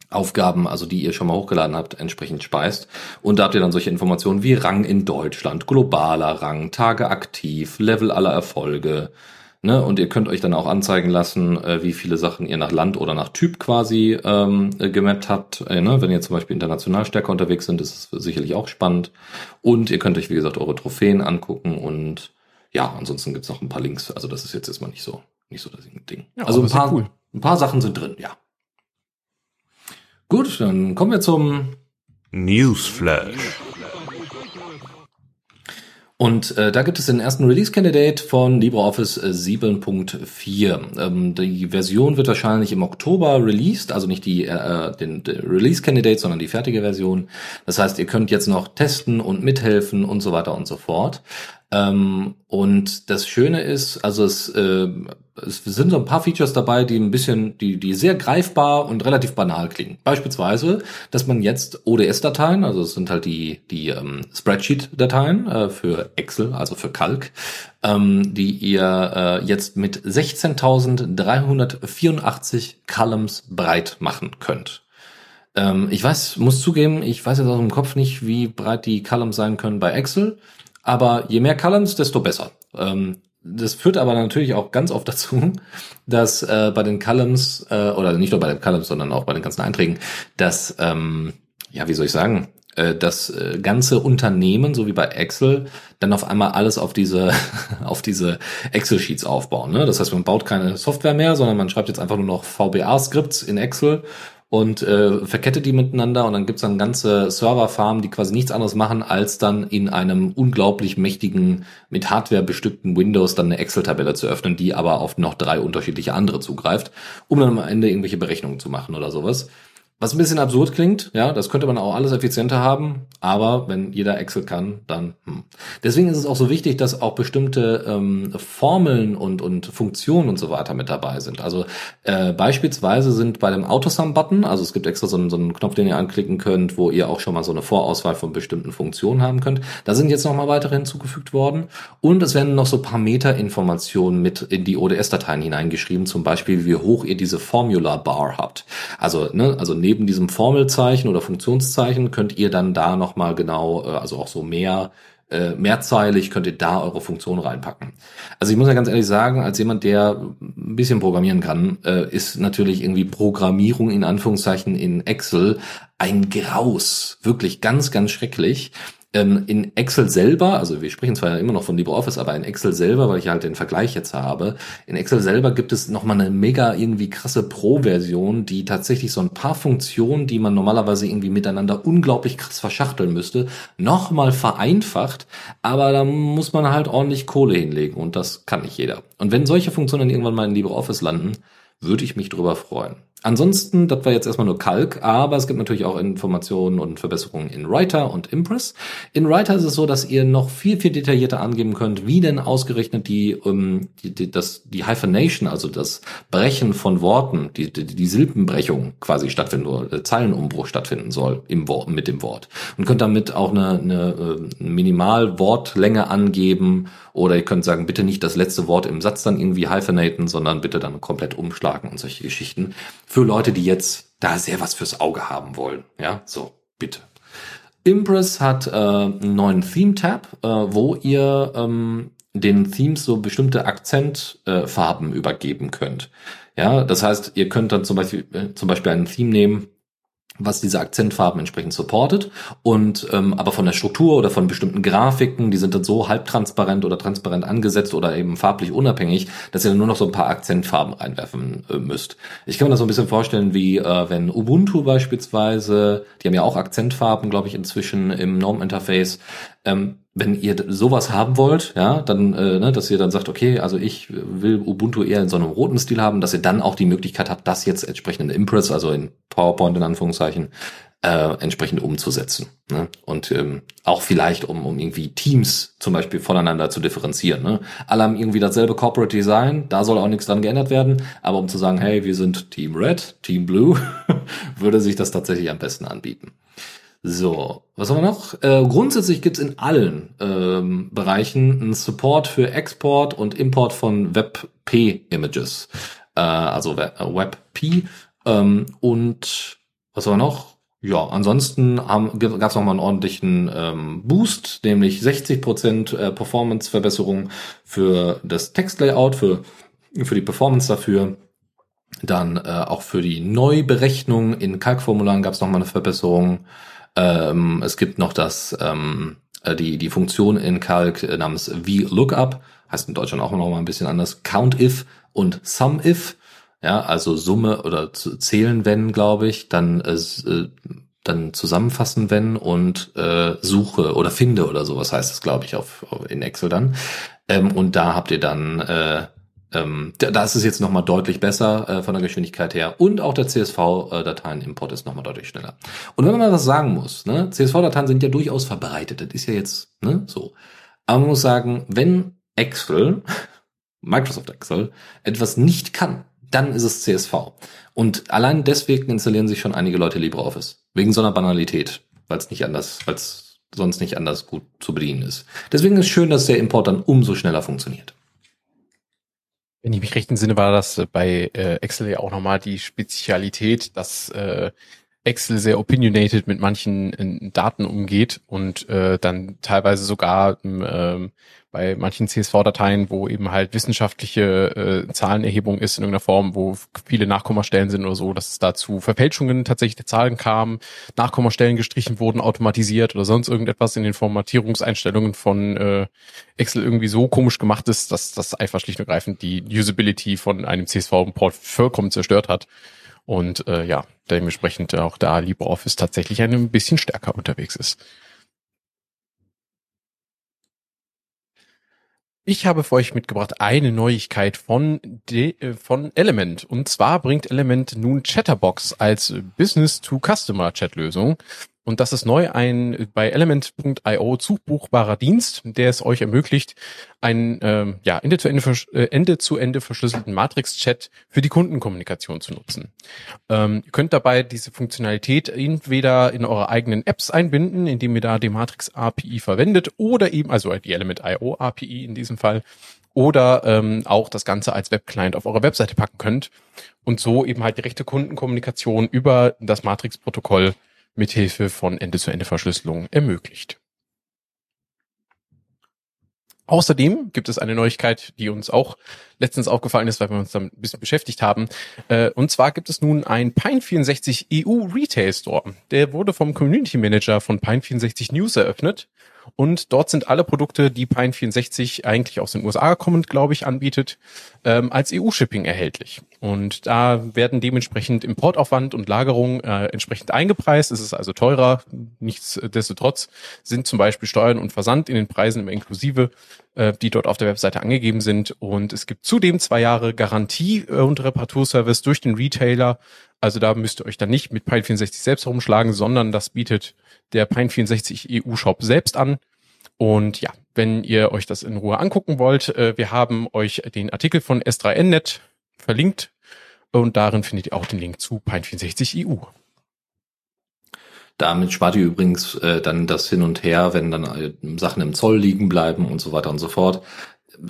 Aufgaben, also die ihr schon mal hochgeladen habt, entsprechend speist. Und da habt ihr dann solche Informationen wie Rang in Deutschland, globaler Rang, Tage aktiv, Level aller Erfolge, Ne, und ihr könnt euch dann auch anzeigen lassen, äh, wie viele Sachen ihr nach Land oder nach Typ quasi ähm, äh, gemappt habt. Äh, ne? Wenn ihr zum Beispiel international stärker unterwegs sind, ist es sicherlich auch spannend. Und ihr könnt euch, wie gesagt, eure Trophäen angucken und ja, ansonsten gibt's noch ein paar Links. Also das ist jetzt erstmal nicht so, nicht so das Ding. Ja, also ein paar, cool. ein paar Sachen sind drin, ja. Gut, dann kommen wir zum Newsflash. Und äh, da gibt es den ersten Release-Candidate von LibreOffice 7.4. Äh, ähm, die Version wird wahrscheinlich im Oktober released, also nicht die, äh, den, den Release-Candidate, sondern die fertige Version. Das heißt, ihr könnt jetzt noch testen und mithelfen und so weiter und so fort. Ähm, und das Schöne ist, also es, äh, es sind so ein paar Features dabei, die ein bisschen, die, die sehr greifbar und relativ banal klingen. Beispielsweise, dass man jetzt ODS-Dateien, also es sind halt die, die ähm, Spreadsheet-Dateien äh, für Excel, also für Calc, ähm, die ihr äh, jetzt mit 16.384 Columns breit machen könnt. Ähm, ich weiß, muss zugeben, ich weiß jetzt aus dem Kopf nicht, wie breit die Columns sein können bei Excel. Aber je mehr Columns, desto besser. Ähm, das führt aber natürlich auch ganz oft dazu, dass äh, bei den Columns, äh, oder nicht nur bei den Columns, sondern auch bei den ganzen Einträgen, dass, ähm, ja, wie soll ich sagen, äh, das äh, ganze Unternehmen, so wie bei Excel, dann auf einmal alles auf diese, auf diese Excel-Sheets aufbauen. Ne? Das heißt, man baut keine Software mehr, sondern man schreibt jetzt einfach nur noch VBA-Skripts in Excel und äh, verkettet die miteinander und dann gibt's dann ganze Serverfarmen, die quasi nichts anderes machen, als dann in einem unglaublich mächtigen, mit Hardware bestückten Windows dann eine Excel-Tabelle zu öffnen, die aber auf noch drei unterschiedliche andere zugreift, um dann am Ende irgendwelche Berechnungen zu machen oder sowas. Was ein bisschen absurd klingt, ja, das könnte man auch alles effizienter haben, aber wenn jeder Excel kann, dann. Hm. Deswegen ist es auch so wichtig, dass auch bestimmte ähm, Formeln und, und Funktionen und so weiter mit dabei sind. Also äh, beispielsweise sind bei dem Autosum-Button, also es gibt extra so einen, so einen Knopf, den ihr anklicken könnt, wo ihr auch schon mal so eine Vorauswahl von bestimmten Funktionen haben könnt. Da sind jetzt nochmal weitere hinzugefügt worden. Und es werden noch so paar Meta-Informationen mit in die ODS-Dateien hineingeschrieben, zum Beispiel, wie hoch ihr diese Formula-Bar habt. Also, ne, also neben neben diesem Formelzeichen oder Funktionszeichen könnt ihr dann da nochmal genau, äh, also auch so mehr äh, mehrzeilig könnt ihr da eure Funktion reinpacken. Also ich muss ja ganz ehrlich sagen, als jemand, der ein bisschen programmieren kann, äh, ist natürlich irgendwie Programmierung in Anführungszeichen in Excel ein Graus. Wirklich ganz, ganz schrecklich. Ähm, in Excel selber, also wir sprechen zwar immer noch von LibreOffice, aber in Excel selber, weil ich halt den Vergleich jetzt habe, in Excel selber gibt es nochmal eine mega irgendwie krasse Pro-Version, die tatsächlich so ein paar Funktionen, die man normalerweise irgendwie miteinander unglaublich krass verschachteln müsste, nochmal vereinfacht, aber da muss man halt ordentlich Kohle hinlegen und das kann nicht jeder. Und wenn solche Funktionen irgendwann mal in LibreOffice landen, würde ich mich drüber freuen. Ansonsten, das war jetzt erstmal nur Kalk, aber es gibt natürlich auch Informationen und Verbesserungen in Writer und Impress. In Writer ist es so, dass ihr noch viel, viel detaillierter angeben könnt, wie denn ausgerechnet die, ähm, die, die, das, die Hyphenation, also das Brechen von Worten, die, die, die Silbenbrechung quasi stattfinden, oder äh, Zeilenumbruch stattfinden soll im Wort, mit dem Wort. Und könnt damit auch eine, eine, eine Minimal-Wortlänge angeben oder ihr könnt sagen, bitte nicht das letzte Wort im Satz dann irgendwie hyphenaten, sondern bitte dann komplett umschlagen und solche Geschichten. Für Leute, die jetzt da sehr was fürs Auge haben wollen. Ja, so, bitte. Impress hat äh, einen neuen Theme-Tab, äh, wo ihr ähm, den Themes so bestimmte Akzentfarben äh, übergeben könnt. Ja, das heißt, ihr könnt dann zum Beispiel, äh, zum Beispiel einen Theme nehmen, was diese Akzentfarben entsprechend supportet und ähm, aber von der Struktur oder von bestimmten Grafiken, die sind dann so halbtransparent oder transparent angesetzt oder eben farblich unabhängig, dass ihr dann nur noch so ein paar Akzentfarben reinwerfen äh, müsst. Ich kann mir das so ein bisschen vorstellen, wie äh, wenn Ubuntu beispielsweise, die haben ja auch Akzentfarben, glaube ich, inzwischen im Norm-Interface, ähm, wenn ihr sowas haben wollt, ja, dann, äh, ne, dass ihr dann sagt, okay, also ich will Ubuntu eher in so einem roten Stil haben, dass ihr dann auch die Möglichkeit habt, das jetzt entsprechend in Impress, also in PowerPoint in Anführungszeichen, äh, entsprechend umzusetzen. Ne? Und ähm, auch vielleicht, um, um irgendwie Teams zum Beispiel voneinander zu differenzieren. Ne? Alle haben irgendwie dasselbe Corporate Design, da soll auch nichts dran geändert werden, aber um zu sagen, hey, wir sind Team Red, Team Blue, würde sich das tatsächlich am besten anbieten. So, was haben wir noch? Äh, grundsätzlich gibt's in allen ähm, Bereichen einen Support für Export und Import von WebP-Images. Äh, also WebP. Ähm, und was haben wir noch? Ja, ansonsten gab es nochmal einen ordentlichen ähm, Boost, nämlich 60% äh, Performance-Verbesserung für das Textlayout, für, für die Performance dafür. Dann äh, auch für die Neuberechnung in Kalkformularen gab es nochmal eine Verbesserung. Ähm, es gibt noch das, ähm, äh, die, die Funktion in Calc äh, namens VLOOKUP, heißt in Deutschland auch noch mal ein bisschen anders, COUNTIF und SUMIF, ja, also Summe oder zählen wenn, glaube ich, dann äh, äh, dann zusammenfassen wenn und äh, suche oder finde oder sowas heißt es, glaube ich, auf, auf in Excel dann. Ähm, und da habt ihr dann äh, ähm, da ist es jetzt nochmal deutlich besser äh, von der Geschwindigkeit her und auch der CSV-Dateienimport ist nochmal deutlich schneller. Und wenn man mal was sagen muss, ne, CSV-Dateien sind ja durchaus verbreitet, das ist ja jetzt ne, so. Aber man muss sagen, wenn Excel, Microsoft Excel, etwas nicht kann, dann ist es CSV. Und allein deswegen installieren sich schon einige Leute LibreOffice. Wegen so einer Banalität, weil es nicht anders, weil es sonst nicht anders gut zu bedienen ist. Deswegen ist schön, dass der Import dann umso schneller funktioniert. Wenn ich mich recht entsinne, war das äh, bei äh, Excel ja auch nochmal die Spezialität, dass äh, Excel sehr opinionated mit manchen äh, Daten umgeht und äh, dann teilweise sogar äh, bei manchen CSV-Dateien, wo eben halt wissenschaftliche äh, Zahlenerhebung ist in irgendeiner Form, wo viele Nachkommastellen sind oder so, dass es da zu Verfälschungen tatsächlich der Zahlen kam, Nachkommastellen gestrichen wurden, automatisiert oder sonst irgendetwas in den Formatierungseinstellungen von äh, Excel irgendwie so komisch gemacht ist, dass das einfach schlicht und ergreifend die Usability von einem CSV-Import vollkommen zerstört hat. Und äh, ja, dementsprechend auch da LibreOffice tatsächlich ein bisschen stärker unterwegs ist. Ich habe für euch mitgebracht eine Neuigkeit von, De äh, von Element. Und zwar bringt Element nun Chatterbox als Business-to-Customer-Chat-Lösung. Und das ist neu ein bei element.io zubuchbarer Dienst, der es euch ermöglicht, einen ähm, ja, Ende-zu-Ende, äh, Ende-zu-Ende verschlüsselten Matrix-Chat für die Kundenkommunikation zu nutzen. Ähm, ihr könnt dabei diese Funktionalität entweder in eure eigenen Apps einbinden, indem ihr da die Matrix-API verwendet, oder eben, also die Element.io API in diesem Fall, oder ähm, auch das Ganze als Webclient auf eure Webseite packen könnt und so eben halt direkte Kundenkommunikation über das Matrix-Protokoll mithilfe von Ende-zu-Ende-Verschlüsselung ermöglicht. Außerdem gibt es eine Neuigkeit, die uns auch letztens aufgefallen ist, weil wir uns damit ein bisschen beschäftigt haben. Äh, und zwar gibt es nun ein Pine64 EU Retail Store. Der wurde vom Community Manager von Pine64 News eröffnet. Und dort sind alle Produkte, die Pine64 eigentlich aus den USA kommend, glaube ich, anbietet, ähm, als EU-Shipping erhältlich. Und da werden dementsprechend Importaufwand und Lagerung äh, entsprechend eingepreist. Es ist also teurer. Nichtsdestotrotz sind zum Beispiel Steuern und Versand in den Preisen immer inklusive, äh, die dort auf der Webseite angegeben sind. Und es gibt zudem zwei Jahre Garantie äh, und Reparaturservice durch den Retailer. Also da müsst ihr euch dann nicht mit Pine64 selbst herumschlagen, sondern das bietet der Pine64 EU-Shop selbst an. Und ja, wenn ihr euch das in Ruhe angucken wollt, äh, wir haben euch den Artikel von S3NNet verlinkt und darin findet ihr auch den Link zu Pine64 EU. Damit spart ihr übrigens äh, dann das Hin und Her, wenn dann äh, Sachen im Zoll liegen bleiben und so weiter und so fort.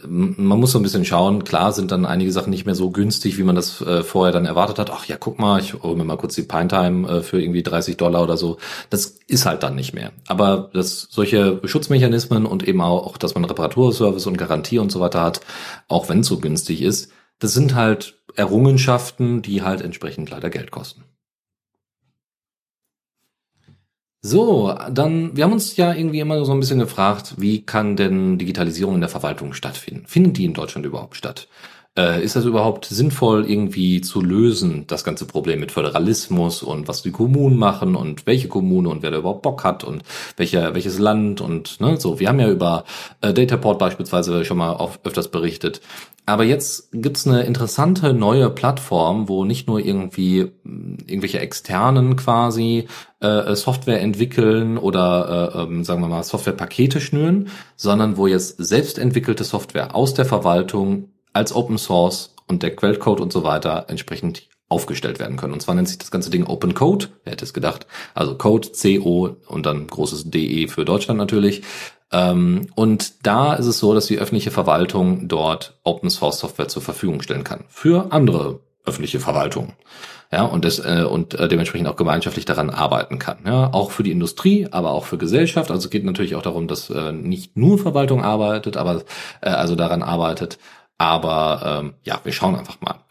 Man muss so ein bisschen schauen. Klar sind dann einige Sachen nicht mehr so günstig, wie man das äh, vorher dann erwartet hat. Ach ja, guck mal, ich hole mir mal kurz die Pine Time äh, für irgendwie 30 Dollar oder so. Das ist halt dann nicht mehr. Aber dass solche Schutzmechanismen und eben auch, dass man Reparaturservice und Garantie und so weiter hat, auch wenn es so günstig ist, das sind halt Errungenschaften, die halt entsprechend leider Geld kosten. So, dann, wir haben uns ja irgendwie immer so ein bisschen gefragt, wie kann denn Digitalisierung in der Verwaltung stattfinden? Findet die in Deutschland überhaupt statt? Äh, ist das überhaupt sinnvoll irgendwie zu lösen, das ganze Problem mit Föderalismus und was die Kommunen machen und welche Kommune und wer da überhaupt Bock hat und welcher, welches Land und ne, so. Wir haben ja über äh, Dataport beispielsweise schon mal auf, öfters berichtet. Aber jetzt gibt's eine interessante neue Plattform, wo nicht nur irgendwie hm, irgendwelche externen quasi äh, Software entwickeln oder äh, äh, sagen wir mal Softwarepakete schnüren, sondern wo jetzt selbst entwickelte Software aus der Verwaltung als Open Source und der Quellcode und so weiter entsprechend aufgestellt werden können. Und zwar nennt sich das ganze Ding Open Code. Wer hätte es gedacht? Also Code, C-O und dann großes DE für Deutschland natürlich. Ähm, und da ist es so, dass die öffentliche Verwaltung dort Open Source Software zur Verfügung stellen kann. Für andere öffentliche Verwaltungen. Ja, und das, äh, und äh, dementsprechend auch gemeinschaftlich daran arbeiten kann. Ja, auch für die Industrie, aber auch für Gesellschaft. Also es geht natürlich auch darum, dass äh, nicht nur Verwaltung arbeitet, aber äh, also daran arbeitet, aber ähm, ja, wir schauen einfach mal.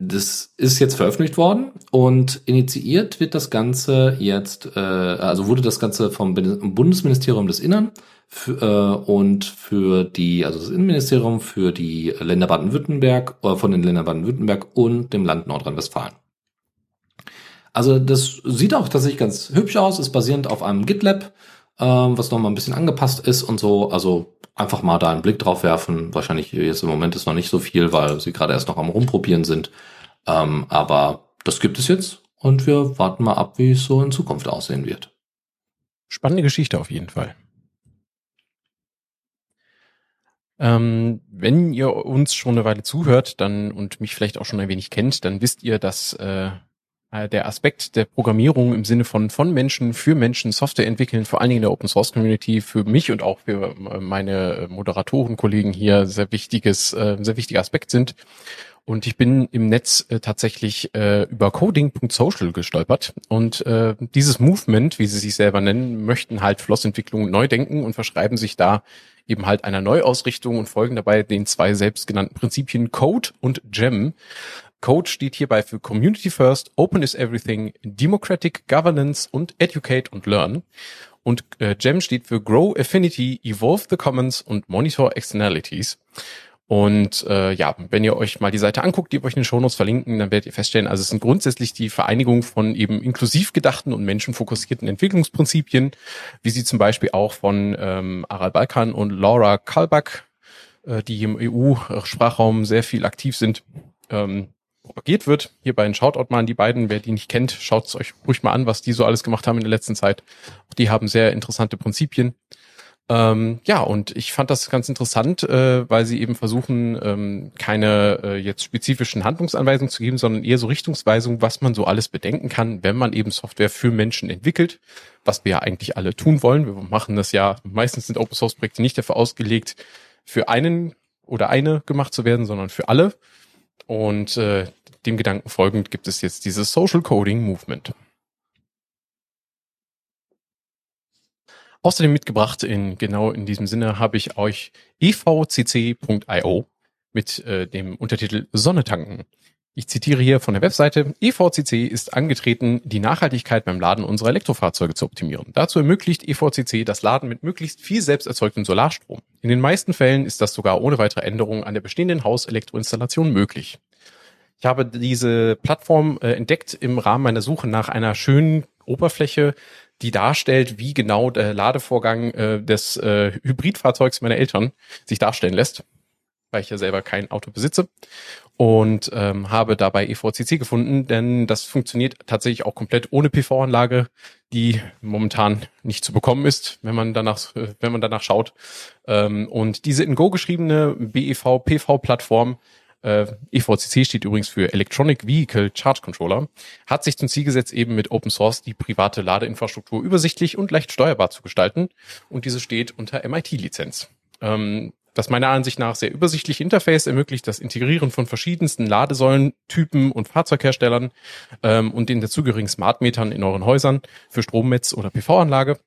Das ist jetzt veröffentlicht worden und initiiert wird das Ganze jetzt, äh, also wurde das Ganze vom Bundesministerium des Innern für, äh, und für die, also das Innenministerium für die Länder Baden-Württemberg, äh, von den Ländern Baden-Württemberg und dem Land Nordrhein-Westfalen. Also das sieht auch tatsächlich ganz hübsch aus, ist basierend auf einem GitLab, äh, was nochmal ein bisschen angepasst ist und so. Also einfach mal da einen Blick drauf werfen. Wahrscheinlich jetzt im Moment ist noch nicht so viel, weil sie gerade erst noch am Rumprobieren sind. Ähm, aber das gibt es jetzt und wir warten mal ab, wie es so in Zukunft aussehen wird. Spannende Geschichte auf jeden Fall. Ähm, wenn ihr uns schon eine Weile zuhört, dann und mich vielleicht auch schon ein wenig kennt, dann wisst ihr, dass äh, der Aspekt der Programmierung im Sinne von von Menschen für Menschen Software entwickeln, vor allen Dingen in der Open Source Community, für mich und auch für äh, meine Moderatorenkollegen hier sehr wichtiges, äh, sehr wichtiger Aspekt sind. Und ich bin im Netz äh, tatsächlich äh, über coding.social gestolpert. Und äh, dieses Movement, wie sie sich selber nennen, möchten halt Flossentwicklung neu denken und verschreiben sich da eben halt einer Neuausrichtung und folgen dabei den zwei selbstgenannten Prinzipien Code und Gem. Code steht hierbei für Community First, Open is Everything, Democratic Governance und Educate und Learn. Und äh, GEM steht für Grow Affinity, Evolve the Commons und Monitor Externalities. Und äh, ja, wenn ihr euch mal die Seite anguckt, die wir euch in den Shownotes verlinken, dann werdet ihr feststellen, also es sind grundsätzlich die Vereinigung von eben inklusiv gedachten und menschenfokussierten Entwicklungsprinzipien, wie sie zum Beispiel auch von ähm, Aral Balkan und Laura Kalbach, äh, die im EU-Sprachraum sehr viel aktiv sind, ähm, propagiert wird. Hierbei ein Shoutout mal an die beiden. Wer die nicht kennt, schaut es euch ruhig mal an, was die so alles gemacht haben in der letzten Zeit. Die haben sehr interessante Prinzipien. Ähm, ja, und ich fand das ganz interessant, äh, weil sie eben versuchen, ähm, keine äh, jetzt spezifischen Handlungsanweisungen zu geben, sondern eher so Richtungsweisungen, was man so alles bedenken kann, wenn man eben Software für Menschen entwickelt, was wir ja eigentlich alle tun wollen. Wir machen das ja, meistens sind Open Source Projekte nicht dafür ausgelegt, für einen oder eine gemacht zu werden, sondern für alle. Und äh, dem Gedanken folgend gibt es jetzt dieses Social Coding Movement. Außerdem mitgebracht in genau in diesem Sinne habe ich euch evcc.io mit äh, dem Untertitel Sonne tanken. Ich zitiere hier von der Webseite, EVCC ist angetreten, die Nachhaltigkeit beim Laden unserer Elektrofahrzeuge zu optimieren. Dazu ermöglicht EVCC das Laden mit möglichst viel selbst erzeugtem Solarstrom. In den meisten Fällen ist das sogar ohne weitere Änderungen an der bestehenden Hauselektroinstallation möglich. Ich habe diese Plattform äh, entdeckt im Rahmen meiner Suche nach einer schönen Oberfläche, die darstellt, wie genau der Ladevorgang äh, des äh, Hybridfahrzeugs meiner Eltern sich darstellen lässt, weil ich ja selber kein Auto besitze und ähm, habe dabei EVCC gefunden, denn das funktioniert tatsächlich auch komplett ohne PV-Anlage, die momentan nicht zu bekommen ist, wenn man danach, äh, wenn man danach schaut. Ähm, und diese in Go geschriebene BEV PV Plattform äh, EVCC steht übrigens für Electronic Vehicle Charge Controller, hat sich zum Ziel gesetzt, eben mit Open Source die private Ladeinfrastruktur übersichtlich und leicht steuerbar zu gestalten. Und diese steht unter MIT-Lizenz. Ähm, das meiner Ansicht nach sehr übersichtliche Interface ermöglicht das Integrieren von verschiedensten Ladesäulentypen und Fahrzeugherstellern ähm, und den dazugehörigen Smartmetern in euren Häusern für Stromnetz oder PV-Anlage.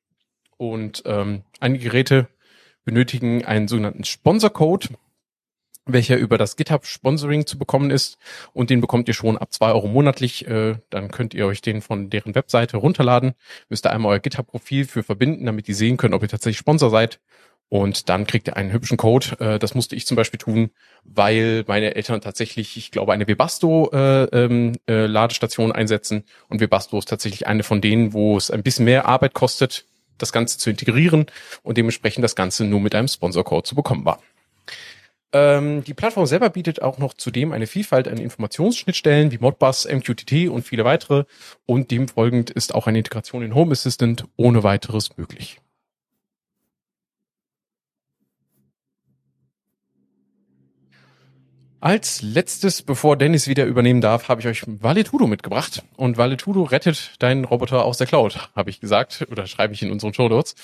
Und ähm, einige Geräte benötigen einen sogenannten Sponsor-Code, welcher über das GitHub Sponsoring zu bekommen ist. Und den bekommt ihr schon ab zwei Euro monatlich. Äh, dann könnt ihr euch den von deren Webseite runterladen. Müsst ihr einmal euer GitHub-Profil für verbinden, damit die sehen können, ob ihr tatsächlich Sponsor seid. Und dann kriegt ihr einen hübschen Code. Äh, das musste ich zum Beispiel tun, weil meine Eltern tatsächlich, ich glaube, eine Webasto-Ladestation äh, ähm, einsetzen. Und Webasto ist tatsächlich eine von denen, wo es ein bisschen mehr Arbeit kostet, das Ganze zu integrieren und dementsprechend das Ganze nur mit einem Sponsor-Code zu bekommen war. Ähm, die Plattform selber bietet auch noch zudem eine Vielfalt an Informationsschnittstellen wie Modbus, MQTT und viele weitere und dem folgend ist auch eine Integration in Home Assistant ohne weiteres möglich. Als letztes, bevor Dennis wieder übernehmen darf, habe ich euch Valetudo mitgebracht. Und Valetudo rettet deinen Roboter aus der Cloud, habe ich gesagt, oder schreibe ich in unseren Show Notes.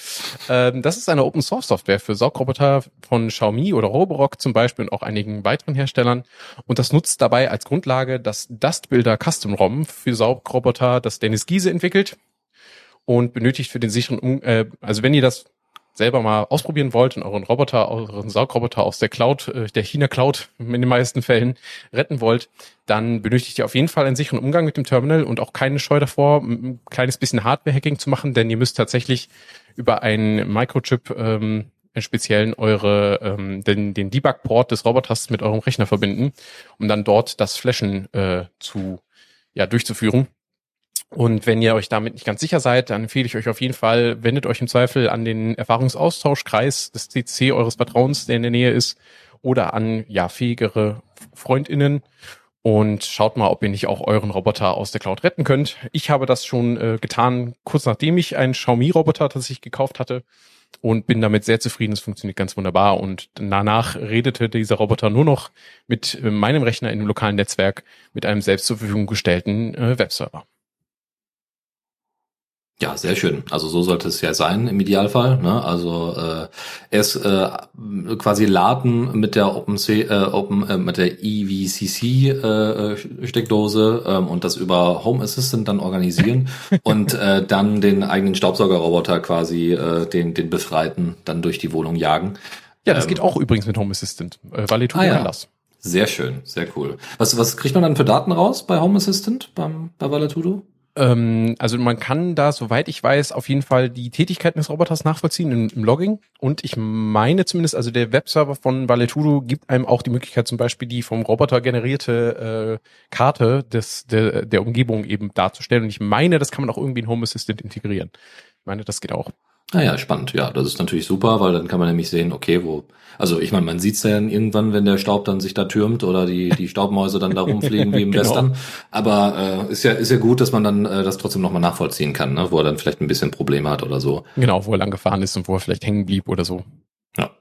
Ähm, das ist eine Open Source Software für Saugroboter von Xiaomi oder Roborock zum Beispiel und auch einigen weiteren Herstellern. Und das nutzt dabei als Grundlage das Dust Builder Custom ROM für Saugroboter, das Dennis Giese entwickelt und benötigt für den sicheren, äh, also wenn ihr das selber mal ausprobieren wollt und euren Roboter, euren Saugroboter aus der Cloud, äh, der China Cloud in den meisten Fällen retten wollt, dann benötigt ihr auf jeden Fall einen sicheren Umgang mit dem Terminal und auch keine Scheu davor, ein kleines bisschen Hardware-Hacking zu machen, denn ihr müsst tatsächlich über einen Microchip ähm, speziellen eure ähm, den, den Debug-Port des Roboters mit eurem Rechner verbinden, um dann dort das Flashen äh, zu ja durchzuführen. Und wenn ihr euch damit nicht ganz sicher seid, dann empfehle ich euch auf jeden Fall, wendet euch im Zweifel an den Erfahrungsaustauschkreis des CC eures Vertrauens, der in der Nähe ist, oder an ja fähigere Freundinnen und schaut mal, ob ihr nicht auch euren Roboter aus der Cloud retten könnt. Ich habe das schon äh, getan, kurz nachdem ich einen Xiaomi-Roboter tatsächlich gekauft hatte und bin damit sehr zufrieden. Es funktioniert ganz wunderbar und danach redete dieser Roboter nur noch mit äh, meinem Rechner in einem lokalen Netzwerk mit einem selbst zur Verfügung gestellten äh, Webserver. Ja, sehr schön. Also so sollte es ja sein im Idealfall. Ne? Also äh, erst äh, quasi laden mit der OpenC, äh, Open, äh, mit der EVCC äh, Steckdose ähm, und das über Home Assistant dann organisieren und äh, dann den eigenen Staubsaugerroboter quasi äh, den den befreiten dann durch die Wohnung jagen. Ja, das ähm, geht auch übrigens mit Home Assistant, äh, weil ah, ja. anders. Sehr schön, sehr cool. Was was kriegt man dann für Daten raus bei Home Assistant beim bei Valetudo? Ähm, also man kann da, soweit ich weiß, auf jeden Fall die Tätigkeiten des Roboters nachvollziehen im, im Logging. Und ich meine zumindest, also der Webserver von Valetudo gibt einem auch die Möglichkeit, zum Beispiel die vom Roboter generierte äh, Karte des, der, der Umgebung eben darzustellen. Und ich meine, das kann man auch irgendwie in Home Assistant integrieren. Ich meine, das geht auch. Ah ja, spannend. Ja, das ist natürlich super, weil dann kann man nämlich sehen, okay, wo, also ich meine, man sieht's ja dann irgendwann, wenn der Staub dann sich da türmt oder die, die Staubmäuse dann da rumfliegen wie im genau. Western. Aber äh, ist ja, ist ja gut, dass man dann äh, das trotzdem nochmal nachvollziehen kann, ne? wo er dann vielleicht ein bisschen Probleme hat oder so. Genau, wo er lang gefahren ist und wo er vielleicht hängen blieb oder so. Ja.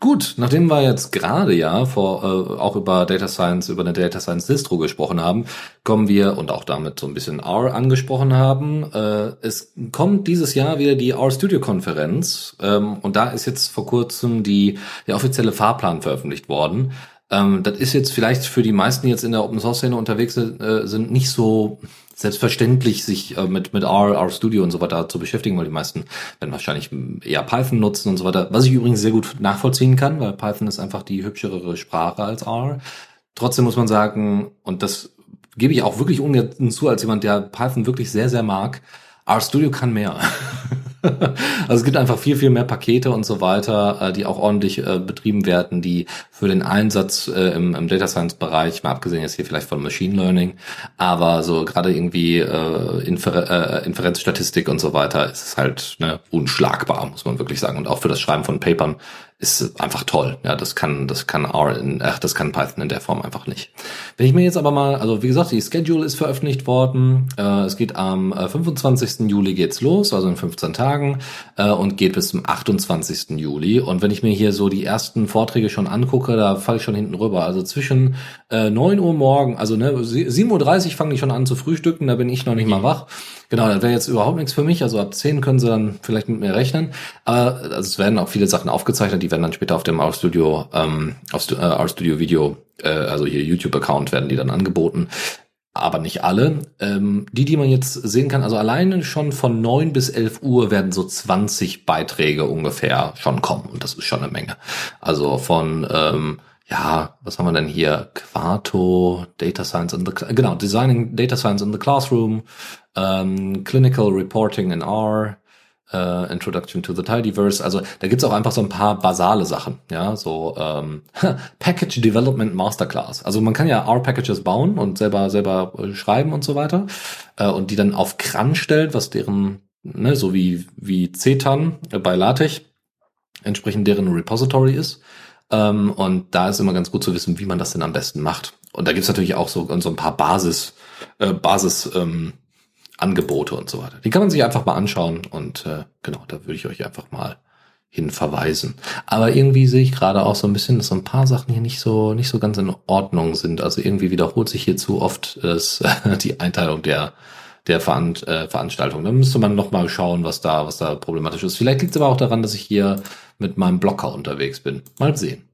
Gut, nachdem wir jetzt gerade ja vor äh, auch über Data Science, über eine Data Science Distro gesprochen haben, kommen wir und auch damit so ein bisschen R angesprochen haben. Äh, es kommt dieses Jahr wieder die R Studio Konferenz ähm, und da ist jetzt vor kurzem die der offizielle Fahrplan veröffentlicht worden. Ähm, das ist jetzt vielleicht für die meisten, die jetzt in der Open Source Szene unterwegs sind, äh, sind nicht so selbstverständlich, sich äh, mit, mit R, R Studio und so weiter zu beschäftigen, weil die meisten werden wahrscheinlich eher Python nutzen und so weiter. Was ich übrigens sehr gut nachvollziehen kann, weil Python ist einfach die hübschere Sprache als R. Trotzdem muss man sagen, und das gebe ich auch wirklich ungern zu, als jemand, der Python wirklich sehr, sehr mag, R Studio kann mehr. also es gibt einfach viel, viel mehr Pakete und so weiter, äh, die auch ordentlich äh, betrieben werden, die für den Einsatz äh, im, im Data Science Bereich, mal abgesehen jetzt hier vielleicht von Machine Learning, aber so gerade irgendwie äh, Infer äh, Inferenzstatistik und so weiter ist es halt ne, unschlagbar, muss man wirklich sagen. Und auch für das Schreiben von Papern ist einfach toll. Ja, das kann, das kann R in, ach, das kann Python in der Form einfach nicht. Wenn ich mir jetzt aber mal, also wie gesagt, die Schedule ist veröffentlicht worden. Äh, es geht am äh, 25. Juli geht's los, also in 15 Tagen, äh, und geht bis zum 28. Juli. Und wenn ich mir hier so die ersten Vorträge schon angucke, da falle ich schon hinten rüber. Also zwischen äh, 9 Uhr morgen, also ne, 7.30 Uhr fangen die schon an zu frühstücken, da bin ich noch nicht mal wach. Genau, das wäre jetzt überhaupt nichts für mich. Also ab 10 können sie dann vielleicht mit mir rechnen. Aber also es werden auch viele Sachen aufgezeichnet, die werden dann später auf dem RStudio, ähm, auf äh, RStudio Video, äh, also hier YouTube-Account werden die dann angeboten. Aber nicht alle. Ähm, die, die man jetzt sehen kann, also alleine schon von 9 bis 11 Uhr werden so 20 Beiträge ungefähr schon kommen. Und das ist schon eine Menge. Also von ähm, ja, was haben wir denn hier? Quarto, Data Science in the, genau, Designing Data Science in the Classroom, ähm, Clinical Reporting in R, äh, Introduction to the Tidyverse. Also da gibt's auch einfach so ein paar basale Sachen, ja, so ähm, Package Development Masterclass. Also man kann ja R-Packages bauen und selber selber äh, schreiben und so weiter äh, und die dann auf CRAN stellen, was deren, ne, so wie wie CETAN bei LaTeX entsprechend deren Repository ist. Ähm, und da ist immer ganz gut zu wissen, wie man das denn am besten macht. Und da gibt's natürlich auch so, so ein paar Basis, äh, Basis ähm, Angebote und so weiter. Die kann man sich einfach mal anschauen und äh, genau, da würde ich euch einfach mal hin verweisen. Aber irgendwie sehe ich gerade auch so ein bisschen, dass so ein paar Sachen hier nicht so nicht so ganz in Ordnung sind. Also irgendwie wiederholt sich hier zu oft das, die Einteilung der der Veran äh, Veranstaltung. Da müsste man noch mal schauen, was da was da problematisch ist. Vielleicht liegt es aber auch daran, dass ich hier mit meinem Blocker unterwegs bin. Mal sehen.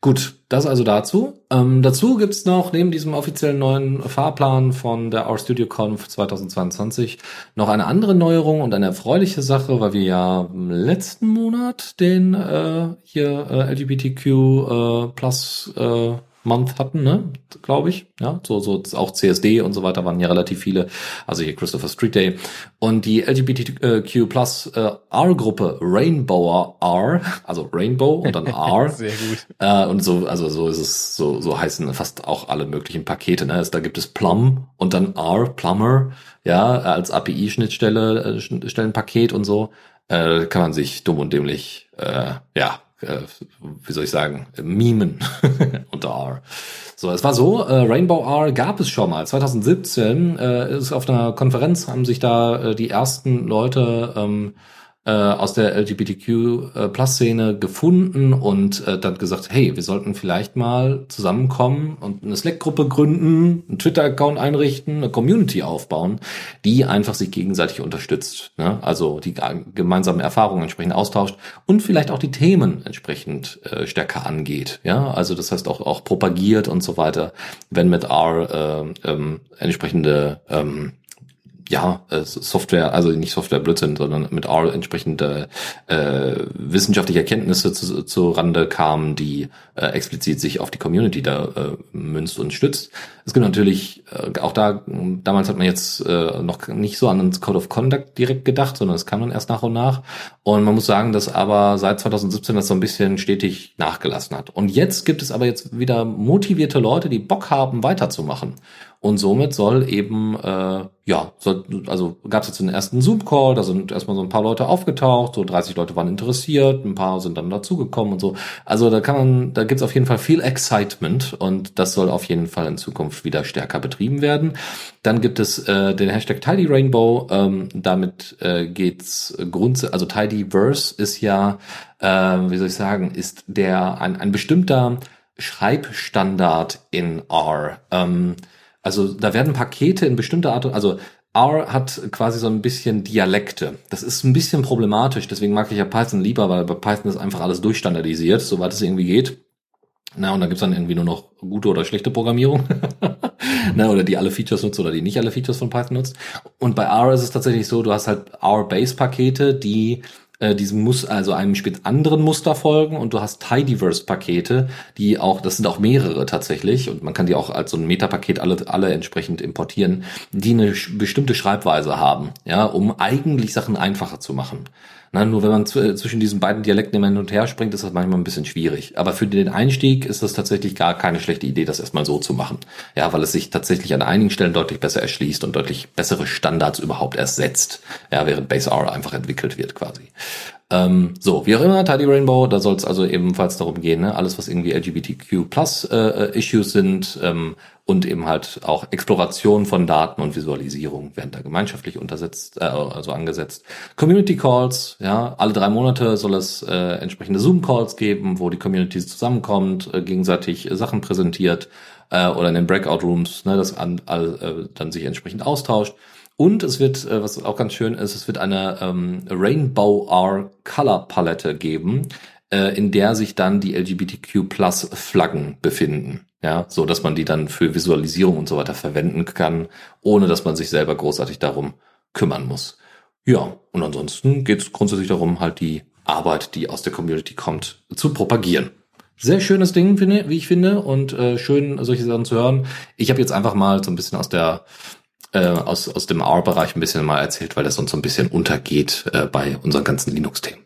Gut, das also dazu. Ähm, dazu gibt's noch neben diesem offiziellen neuen Fahrplan von der RStudio Conf 2022 noch eine andere Neuerung und eine erfreuliche Sache, weil wir ja im letzten Monat den äh, hier äh, LGBTQ äh, Plus äh, Month hatten, ne, glaube ich. Ja, so, so auch CSD und so weiter waren ja relativ viele. Also hier Christopher Street Day. Und die LGBTQ plus äh, R-Gruppe Rainbow R, also Rainbow und dann R. Sehr gut. Äh, und so, also so ist es, so, so heißen fast auch alle möglichen Pakete. Ne? Also da gibt es Plum und dann R, Plumber, ja, als API-Schnittstelle, äh, Stellenpaket und so. Äh, kann man sich dumm und dämlich, äh, ja, äh, wie soll ich sagen, mimen unter R. So, es war so, äh, Rainbow R gab es schon mal. 2017 äh, ist auf einer Konferenz, haben sich da äh, die ersten Leute ähm, äh, aus der LGBTQ-Plus-Szene äh, gefunden und äh, dann gesagt, hey, wir sollten vielleicht mal zusammenkommen und eine Slack-Gruppe gründen, einen Twitter-Account einrichten, eine Community aufbauen, die einfach sich gegenseitig unterstützt. Ne? Also die gemeinsamen Erfahrungen entsprechend austauscht und vielleicht auch die Themen entsprechend äh, stärker angeht. Ja, also das heißt auch, auch propagiert und so weiter, wenn mit R äh, ähm, entsprechende ähm, ja, äh, Software, also nicht Software Blödsinn, sondern mit R entsprechende äh, wissenschaftliche Erkenntnisse zu, zu Rande kamen, die äh, explizit sich auf die Community da äh, münzt und stützt. Es gibt natürlich äh, auch da, damals hat man jetzt äh, noch nicht so an den Code of Conduct direkt gedacht, sondern es kam dann erst nach und nach. Und man muss sagen, dass aber seit 2017 das so ein bisschen stetig nachgelassen hat. Und jetzt gibt es aber jetzt wieder motivierte Leute, die Bock haben, weiterzumachen. Und somit soll eben, äh, ja, soll, also gab es jetzt den ersten Zoom-Call, da sind erstmal so ein paar Leute aufgetaucht, so 30 Leute waren interessiert, ein paar sind dann dazugekommen und so. Also da kann man, da gibt's auf jeden Fall viel Excitement und das soll auf jeden Fall in Zukunft wieder stärker betrieben werden. Dann gibt es äh, den Hashtag Tidy Rainbow, ähm, damit äh, geht's grundsätzlich, also Tidyverse ist ja, äh, wie soll ich sagen, ist der ein, ein bestimmter Schreibstandard in R. Ähm, also da werden Pakete in bestimmter Art und also R hat quasi so ein bisschen Dialekte. Das ist ein bisschen problematisch, deswegen mag ich ja Python lieber, weil bei Python ist einfach alles durchstandardisiert, soweit es irgendwie geht. Na, und da gibt's dann irgendwie nur noch gute oder schlechte Programmierung. Na, oder die alle Features nutzt oder die nicht alle Features von Python nutzt. Und bei R ist es tatsächlich so, du hast halt R-Base-Pakete, die äh, diesem muss also einem spät anderen Muster folgen und du hast Tidyverse Pakete, die auch, das sind auch mehrere tatsächlich und man kann die auch als so ein Metapaket alle, alle entsprechend importieren, die eine bestimmte Schreibweise haben, ja, um eigentlich Sachen einfacher zu machen. Na, nur wenn man zwischen diesen beiden Dialekten immer hin und her springt, ist das manchmal ein bisschen schwierig. Aber für den Einstieg ist das tatsächlich gar keine schlechte Idee, das erstmal so zu machen. Ja, weil es sich tatsächlich an einigen Stellen deutlich besser erschließt und deutlich bessere Standards überhaupt ersetzt. Ja, während Base R einfach entwickelt wird quasi. Ähm, so, wie auch immer, Tidy Rainbow, da soll es also ebenfalls darum gehen, ne? alles was irgendwie LGBTQ plus äh, Issues sind ähm, und eben halt auch Exploration von Daten und Visualisierung werden da gemeinschaftlich untersetzt, äh, also angesetzt. Community Calls, ja, alle drei Monate soll es äh, entsprechende Zoom Calls geben, wo die Community zusammenkommt, äh, gegenseitig Sachen präsentiert äh, oder in den Breakout Rooms, ne, das an, all, äh, dann sich entsprechend austauscht. Und es wird, äh, was auch ganz schön ist, es wird eine ähm, Rainbow R Color Palette geben, äh, in der sich dann die LGBTQ Plus Flaggen befinden. Ja, so dass man die dann für Visualisierung und so weiter verwenden kann, ohne dass man sich selber großartig darum kümmern muss. Ja, und ansonsten geht es grundsätzlich darum, halt die Arbeit, die aus der Community kommt, zu propagieren. Sehr schönes Ding, finde, wie ich finde, und äh, schön, solche Sachen zu hören. Ich habe jetzt einfach mal so ein bisschen aus der äh, aus, aus dem R-Bereich ein bisschen mal erzählt, weil das uns so ein bisschen untergeht äh, bei unseren ganzen Linux-Themen.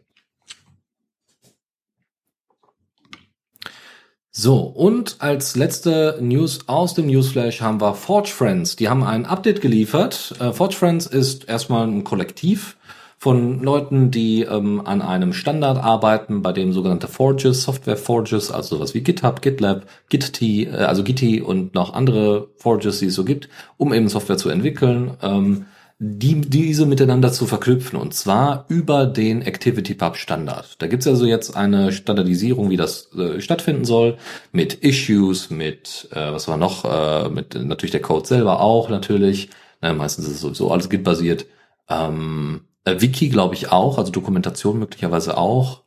So, und als letzte News aus dem Newsflash haben wir Forge Friends. Die haben ein Update geliefert. Äh, Forge Friends ist erstmal ein Kollektiv von Leuten, die ähm, an einem Standard arbeiten, bei dem sogenannte Forges, Software Forges, also sowas wie GitHub, GitLab, Git, äh, also Gitti und noch andere Forges, die es so gibt, um eben Software zu entwickeln, ähm, die, diese miteinander zu verknüpfen und zwar über den ActivityPub Standard. Da gibt's also jetzt eine Standardisierung, wie das äh, stattfinden soll, mit Issues, mit äh, was war noch, äh, mit natürlich der Code selber auch natürlich. Na, meistens ist es sowieso alles Git-basiert. Ähm, äh, Wiki glaube ich auch, also Dokumentation möglicherweise auch.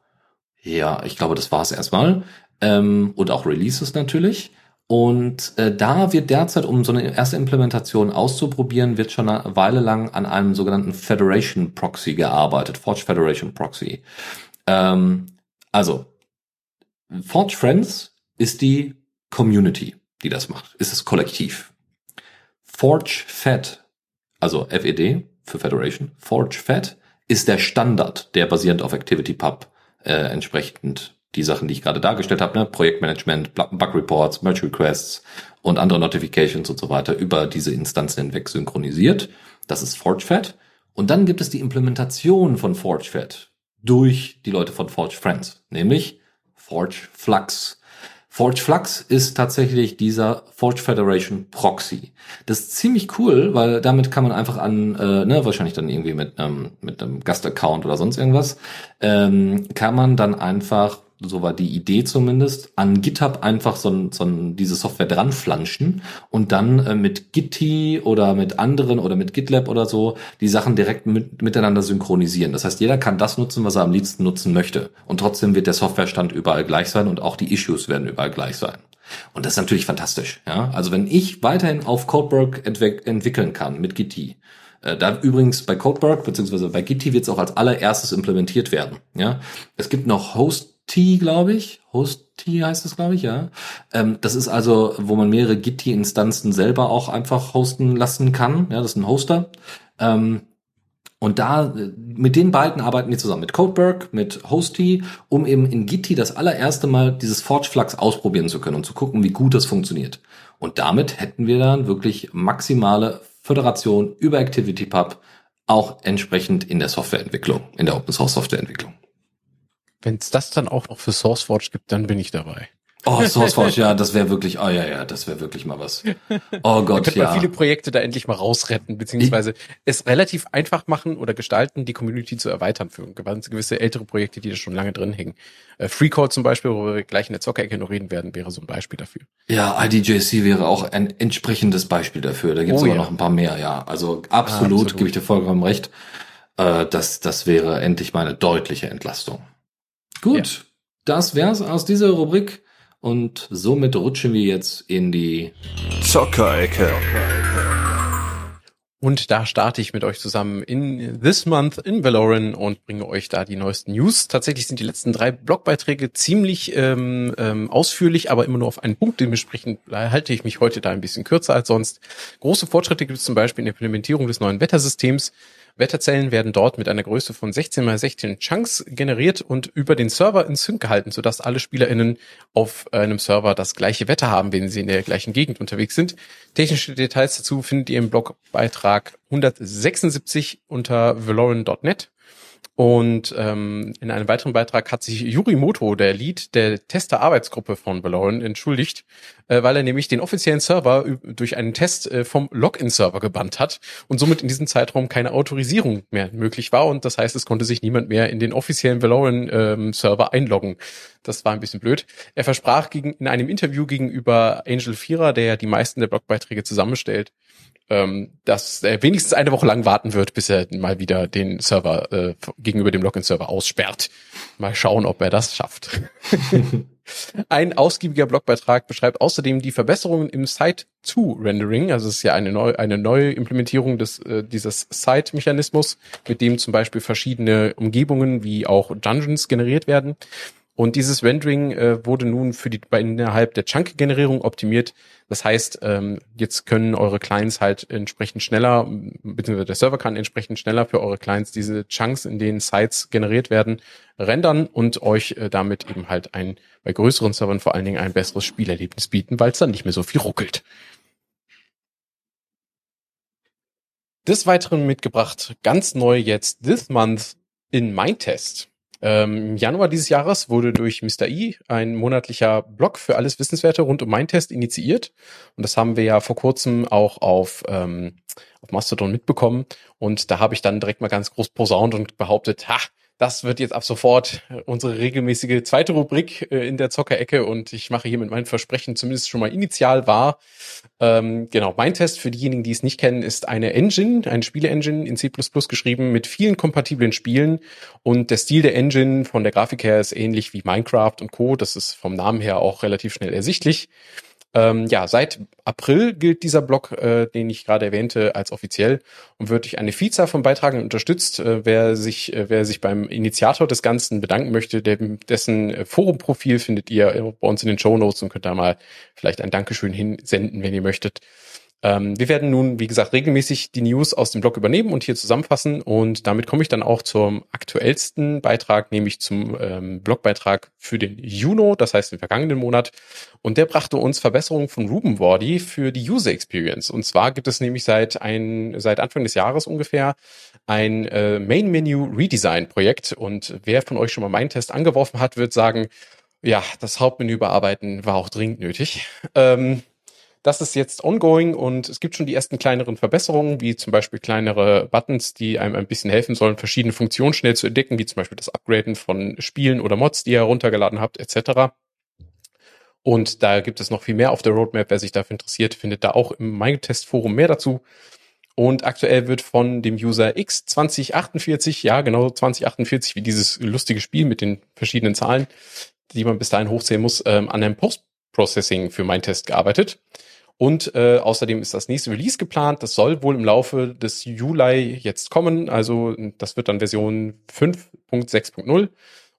Ja, ich glaube, das war es erstmal. Ähm, und auch Releases natürlich. Und äh, da wird derzeit, um so eine erste Implementation auszuprobieren, wird schon eine Weile lang an einem sogenannten Federation Proxy gearbeitet, Forge Federation Proxy. Ähm, also, Forge Friends ist die Community, die das macht, ist das Kollektiv. Forge Fed, also FED, für Federation. ForgeFed ist der Standard, der basierend auf ActivityPub äh, entsprechend die Sachen, die ich gerade dargestellt habe, ne? Projektmanagement, Bug Reports, Merge Requests und andere Notifications und so weiter über diese Instanzen hinweg synchronisiert. Das ist ForgeFed. Und dann gibt es die Implementation von ForgeFed durch die Leute von Forge Friends, nämlich Forge Flux. Forge Flux ist tatsächlich dieser Forge Federation Proxy. Das ist ziemlich cool, weil damit kann man einfach an, äh, ne, wahrscheinlich dann irgendwie mit einem, mit einem Gastaccount oder sonst irgendwas, ähm, kann man dann einfach so war die Idee zumindest, an GitHub einfach so, ein, so ein, diese Software dran flanschen und dann äh, mit Gitti oder mit anderen oder mit GitLab oder so die Sachen direkt mit, miteinander synchronisieren. Das heißt, jeder kann das nutzen, was er am liebsten nutzen möchte. Und trotzdem wird der Softwarestand überall gleich sein und auch die Issues werden überall gleich sein. Und das ist natürlich fantastisch. Ja? Also wenn ich weiterhin auf Codeberg entwick entwickeln kann mit Gitti, äh, da übrigens bei Codeberg beziehungsweise bei Gitti wird es auch als allererstes implementiert werden. Ja, es gibt noch Host T, glaube ich. Host T heißt es, glaube ich, ja. Ähm, das ist also, wo man mehrere Git-Instanzen selber auch einfach hosten lassen kann. Ja, das ist ein Hoster. Ähm, und da, mit den beiden arbeiten wir zusammen, mit Codeberg, mit Hosty, um eben in Gitti das allererste Mal dieses Forge Flux ausprobieren zu können und zu gucken, wie gut das funktioniert. Und damit hätten wir dann wirklich maximale Föderation über ActivityPub auch entsprechend in der Softwareentwicklung, in der Open Source Softwareentwicklung. Wenn es das dann auch noch für SourceForge gibt, dann bin ich dabei. Oh, SourceForge, ja, das wäre wirklich, oh ja, ja, das wäre wirklich mal was. Oh Gott, ja. viele Projekte da endlich mal rausretten, beziehungsweise ich, es relativ einfach machen oder gestalten, die Community zu erweitern für gewisse ältere Projekte, die da schon lange drin hängen. Äh, FreeCode zum Beispiel, wo wir gleich in der Zockerecke noch reden werden, wäre so ein Beispiel dafür. Ja, IDJC wäre auch ein entsprechendes Beispiel dafür. Da gibt es oh, aber ja. noch ein paar mehr, ja. Also absolut, ah, absolut. gebe ich dir vollkommen recht. Äh, das, das wäre endlich mal eine deutliche Entlastung. Gut, ja. das wär's aus dieser Rubrik und somit rutschen wir jetzt in die Zockerecke. Und da starte ich mit euch zusammen in This Month in Valorant und bringe euch da die neuesten News. Tatsächlich sind die letzten drei Blogbeiträge ziemlich ähm, ähm, ausführlich, aber immer nur auf einen Punkt. Dementsprechend halte ich mich heute da ein bisschen kürzer als sonst. Große Fortschritte gibt es zum Beispiel in der Implementierung des neuen Wettersystems. Wetterzellen werden dort mit einer Größe von 16 mal 16 Chunks generiert und über den Server in Sync gehalten, sodass alle SpielerInnen auf einem Server das gleiche Wetter haben, wenn sie in der gleichen Gegend unterwegs sind. Technische Details dazu findet ihr im Blogbeitrag 176 unter valoran.net. Und ähm, in einem weiteren Beitrag hat sich Yuri Moto, der Lead der Tester-Arbeitsgruppe von Valorant, entschuldigt, äh, weil er nämlich den offiziellen Server durch einen Test äh, vom Login-Server gebannt hat und somit in diesem Zeitraum keine Autorisierung mehr möglich war. Und das heißt, es konnte sich niemand mehr in den offiziellen Valorant-Server ähm, einloggen. Das war ein bisschen blöd. Er versprach gegen, in einem Interview gegenüber Angel Vierer, der ja die meisten der Blogbeiträge zusammenstellt, ähm, dass er wenigstens eine Woche lang warten wird, bis er mal wieder den Server äh, gegenüber dem Login-Server aussperrt. Mal schauen, ob er das schafft. Ein ausgiebiger Blogbeitrag beschreibt außerdem die Verbesserungen im Site-to-Rendering. Also es ist ja eine neue, eine neue Implementierung des, äh, dieses Site-Mechanismus, mit dem zum Beispiel verschiedene Umgebungen wie auch Dungeons generiert werden. Und dieses Rendering äh, wurde nun für die bei innerhalb der Chunk-Generierung optimiert. Das heißt, ähm, jetzt können eure Clients halt entsprechend schneller, beziehungsweise der Server kann entsprechend schneller für eure Clients diese Chunks, in denen Sites generiert werden, rendern und euch äh, damit eben halt ein bei größeren Servern vor allen Dingen ein besseres Spielerlebnis bieten, weil es dann nicht mehr so viel ruckelt. Des Weiteren mitgebracht, ganz neu jetzt, this month in Mindtest. Ähm, Im Januar dieses Jahres wurde durch Mr. E ein monatlicher Blog für alles Wissenswerte rund um mein Test initiiert. Und das haben wir ja vor kurzem auch auf, ähm, auf Mastodon mitbekommen. Und da habe ich dann direkt mal ganz groß posaunt und behauptet, ha, das wird jetzt ab sofort unsere regelmäßige zweite Rubrik äh, in der Zockerecke und ich mache hier mit meinem Versprechen zumindest schon mal initial wahr. Ähm, genau, mein Test für diejenigen, die es nicht kennen, ist eine Engine, eine Spiele-Engine in C++ geschrieben mit vielen kompatiblen Spielen und der Stil der Engine von der Grafik her ist ähnlich wie Minecraft und Co. Das ist vom Namen her auch relativ schnell ersichtlich. Ähm, ja, seit April gilt dieser Blog, äh, den ich gerade erwähnte, als offiziell und wird durch eine Vielzahl von Beiträgen unterstützt. Äh, wer sich, äh, wer sich beim Initiator des Ganzen bedanken möchte, dem, dessen äh, Forumprofil findet ihr bei uns in den Show Notes und könnt da mal vielleicht ein Dankeschön hinsenden, wenn ihr möchtet. Ähm, wir werden nun, wie gesagt, regelmäßig die News aus dem Blog übernehmen und hier zusammenfassen. Und damit komme ich dann auch zum aktuellsten Beitrag, nämlich zum ähm, Blogbeitrag für den Juno, das heißt den vergangenen Monat. Und der brachte uns Verbesserungen von Ruben Wardy für die User Experience. Und zwar gibt es nämlich seit ein, seit Anfang des Jahres ungefähr ein äh, Main Menu Redesign Projekt. Und wer von euch schon mal meinen Test angeworfen hat, wird sagen, ja, das Hauptmenü bearbeiten war auch dringend nötig. Ähm, das ist jetzt ongoing und es gibt schon die ersten kleineren Verbesserungen, wie zum Beispiel kleinere Buttons, die einem ein bisschen helfen sollen, verschiedene Funktionen schnell zu entdecken, wie zum Beispiel das Upgraden von Spielen oder Mods, die ihr heruntergeladen habt, etc. Und da gibt es noch viel mehr auf der Roadmap. Wer sich dafür interessiert, findet da auch im MyTest-Forum mehr dazu. Und aktuell wird von dem User X2048, ja genau 2048, wie dieses lustige Spiel mit den verschiedenen Zahlen, die man bis dahin hochzählen muss, ähm, an einem Post-Processing für MyTest gearbeitet. Und äh, außerdem ist das nächste Release geplant. Das soll wohl im Laufe des Juli jetzt kommen. Also das wird dann Version 5.6.0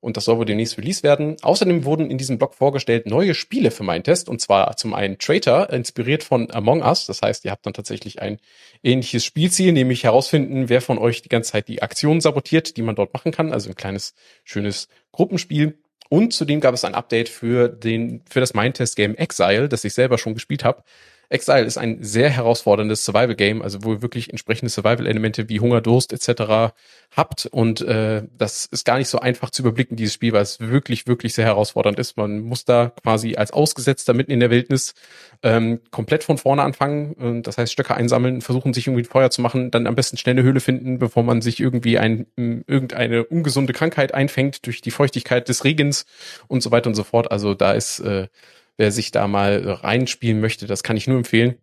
und das soll wohl demnächst Release werden. Außerdem wurden in diesem Blog vorgestellt neue Spiele für meinen Test und zwar zum einen Traitor, inspiriert von Among Us. Das heißt, ihr habt dann tatsächlich ein ähnliches Spielziel, nämlich herausfinden, wer von euch die ganze Zeit die Aktion sabotiert, die man dort machen kann. Also ein kleines, schönes Gruppenspiel. Und zudem gab es ein Update für den, für das Mindtest-Game Exile, das ich selber schon gespielt habe. Exile ist ein sehr herausforderndes Survival-Game, also wo ihr wirklich entsprechende Survival-Elemente wie Hunger, Durst etc. habt. Und äh, das ist gar nicht so einfach zu überblicken, dieses Spiel, weil es wirklich, wirklich sehr herausfordernd ist. Man muss da quasi als Ausgesetzter mitten in der Wildnis ähm, komplett von vorne anfangen. Das heißt, Stöcke einsammeln, versuchen sich irgendwie Feuer zu machen, dann am besten schnell eine Höhle finden, bevor man sich irgendwie ein, irgendeine ungesunde Krankheit einfängt durch die Feuchtigkeit des Regens und so weiter und so fort. Also da ist äh, wer sich da mal reinspielen möchte, das kann ich nur empfehlen.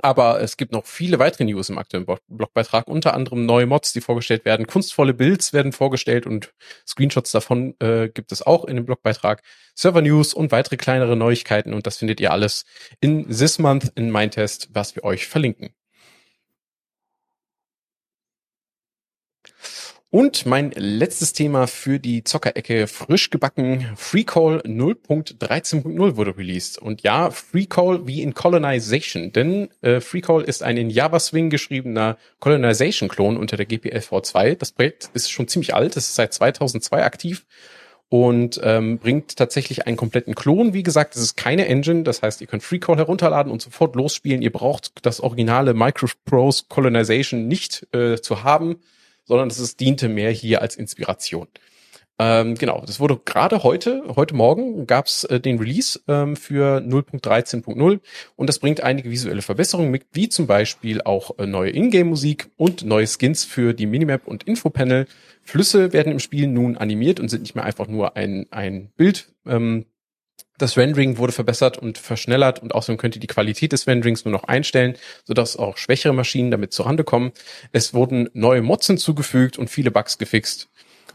Aber es gibt noch viele weitere News im aktuellen Blogbeitrag, unter anderem neue Mods, die vorgestellt werden, kunstvolle Builds werden vorgestellt und Screenshots davon äh, gibt es auch in dem Blogbeitrag, Server News und weitere kleinere Neuigkeiten und das findet ihr alles in This Month in Mindtest, was wir euch verlinken. Und mein letztes Thema für die Zockerecke frisch gebacken. FreeCall 0.13.0 wurde released. Und ja, FreeCall wie in Colonization. Denn äh, FreeCall ist ein in Java Swing geschriebener Colonization-Klon unter der GPL v2. Das Projekt ist schon ziemlich alt. Es ist seit 2002 aktiv und ähm, bringt tatsächlich einen kompletten Klon. Wie gesagt, es ist keine Engine, das heißt, ihr könnt FreeCall herunterladen und sofort losspielen. Ihr braucht das originale Microprose Colonization nicht äh, zu haben sondern es diente mehr hier als Inspiration. Ähm, genau, das wurde gerade heute, heute Morgen gab's äh, den Release ähm, für 0.13.0 und das bringt einige visuelle Verbesserungen mit, wie zum Beispiel auch äh, neue Ingame-Musik und neue Skins für die Minimap und Infopanel. Flüsse werden im Spiel nun animiert und sind nicht mehr einfach nur ein, ein Bild, ähm, das Rendering wurde verbessert und verschnellert und außerdem könnt ihr die Qualität des Renderings nur noch einstellen, sodass auch schwächere Maschinen damit zurande kommen. Es wurden neue Mods hinzugefügt und viele Bugs gefixt.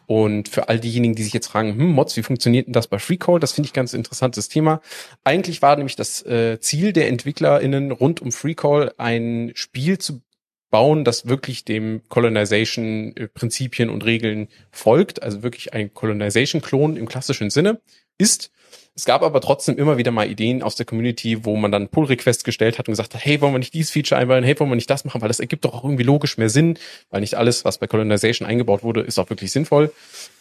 Und für all diejenigen, die sich jetzt fragen, hm, Mods, wie funktioniert denn das bei FreeCall? Das finde ich ganz interessantes Thema. Eigentlich war nämlich das äh, Ziel der EntwicklerInnen rund um FreeCall ein Spiel zu bauen, das wirklich dem Colonization-Prinzipien und Regeln folgt, also wirklich ein Colonization-Klon im klassischen Sinne ist es gab aber trotzdem immer wieder mal Ideen aus der Community, wo man dann Pull-Requests gestellt hat und gesagt hat, hey, wollen wir nicht dieses Feature einbauen, hey, wollen wir nicht das machen, weil das ergibt doch auch irgendwie logisch mehr Sinn, weil nicht alles, was bei Colonization eingebaut wurde, ist auch wirklich sinnvoll.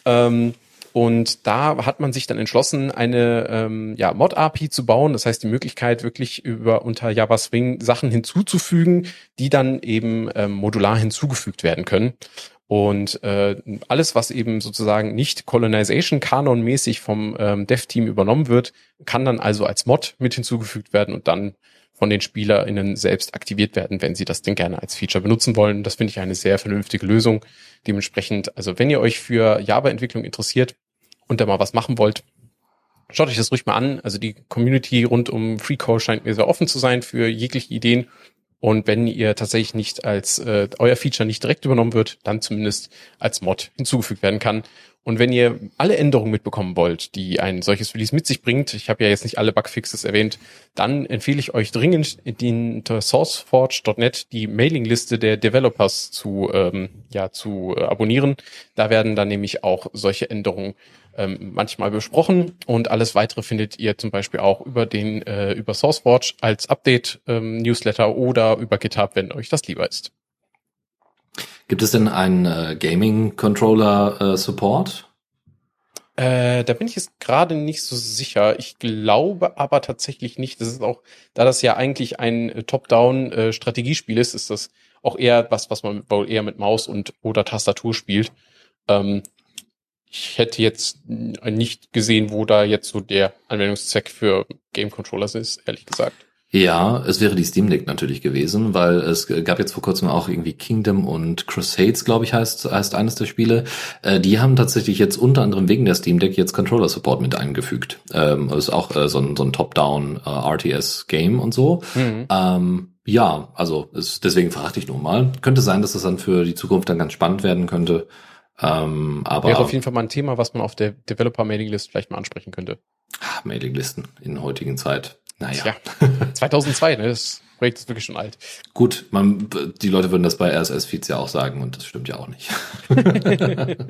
Ähm, und da hat man sich dann entschlossen, eine ähm, ja, Mod-API zu bauen. Das heißt, die Möglichkeit, wirklich über unter Java Swing Sachen hinzuzufügen, die dann eben ähm, modular hinzugefügt werden können. Und äh, alles, was eben sozusagen nicht Colonization-Kanon-mäßig vom ähm, Dev-Team übernommen wird, kann dann also als Mod mit hinzugefügt werden und dann von den SpielerInnen selbst aktiviert werden, wenn sie das denn gerne als Feature benutzen wollen. Das finde ich eine sehr vernünftige Lösung. Dementsprechend, also wenn ihr euch für Java-Entwicklung interessiert und da mal was machen wollt, schaut euch das ruhig mal an. Also die Community rund um FreeCode scheint mir sehr offen zu sein für jegliche Ideen. Und wenn ihr tatsächlich nicht als äh, euer Feature nicht direkt übernommen wird, dann zumindest als Mod hinzugefügt werden kann. Und wenn ihr alle Änderungen mitbekommen wollt, die ein solches Release mit sich bringt, ich habe ja jetzt nicht alle Bugfixes erwähnt, dann empfehle ich euch dringend, in unter sourceforge.net die Mailingliste der Developers zu, ähm, ja, zu äh, abonnieren. Da werden dann nämlich auch solche Änderungen ähm, manchmal besprochen und alles weitere findet ihr zum Beispiel auch über den äh, über SourceForge als Update ähm, Newsletter oder über GitHub, wenn euch das lieber ist. Gibt es denn einen äh, Gaming Controller äh, Support? Äh, da bin ich jetzt gerade nicht so sicher. Ich glaube aber tatsächlich nicht. Das ist auch, da das ja eigentlich ein äh, Top-Down-Strategiespiel äh, ist, ist das auch eher was, was man wohl eher mit Maus und oder Tastatur spielt. Ähm, ich hätte jetzt nicht gesehen, wo da jetzt so der Anwendungszweck für Game Controllers ist, ehrlich gesagt. Ja, es wäre die Steam Deck natürlich gewesen, weil es gab jetzt vor kurzem auch irgendwie Kingdom und Crusades, glaube ich, heißt, heißt eines der Spiele. Äh, die haben tatsächlich jetzt unter anderem wegen der Steam Deck jetzt Controller Support mit eingefügt. Ähm, ist auch äh, so ein, so ein Top-Down äh, RTS Game und so. Mhm. Ähm, ja, also ist, deswegen fragte ich nur mal. Könnte sein, dass das dann für die Zukunft dann ganz spannend werden könnte. Ähm, aber Wäre auf jeden Fall mal ein Thema, was man auf der Developer-Mailing-List vielleicht mal ansprechen könnte. Ah, Mailing-Listen in heutigen Zeit. Naja. Ja, 2002, ne? Das Projekt ist wirklich schon alt. Gut, man, die Leute würden das bei RSS-Feeds ja auch sagen und das stimmt ja auch nicht.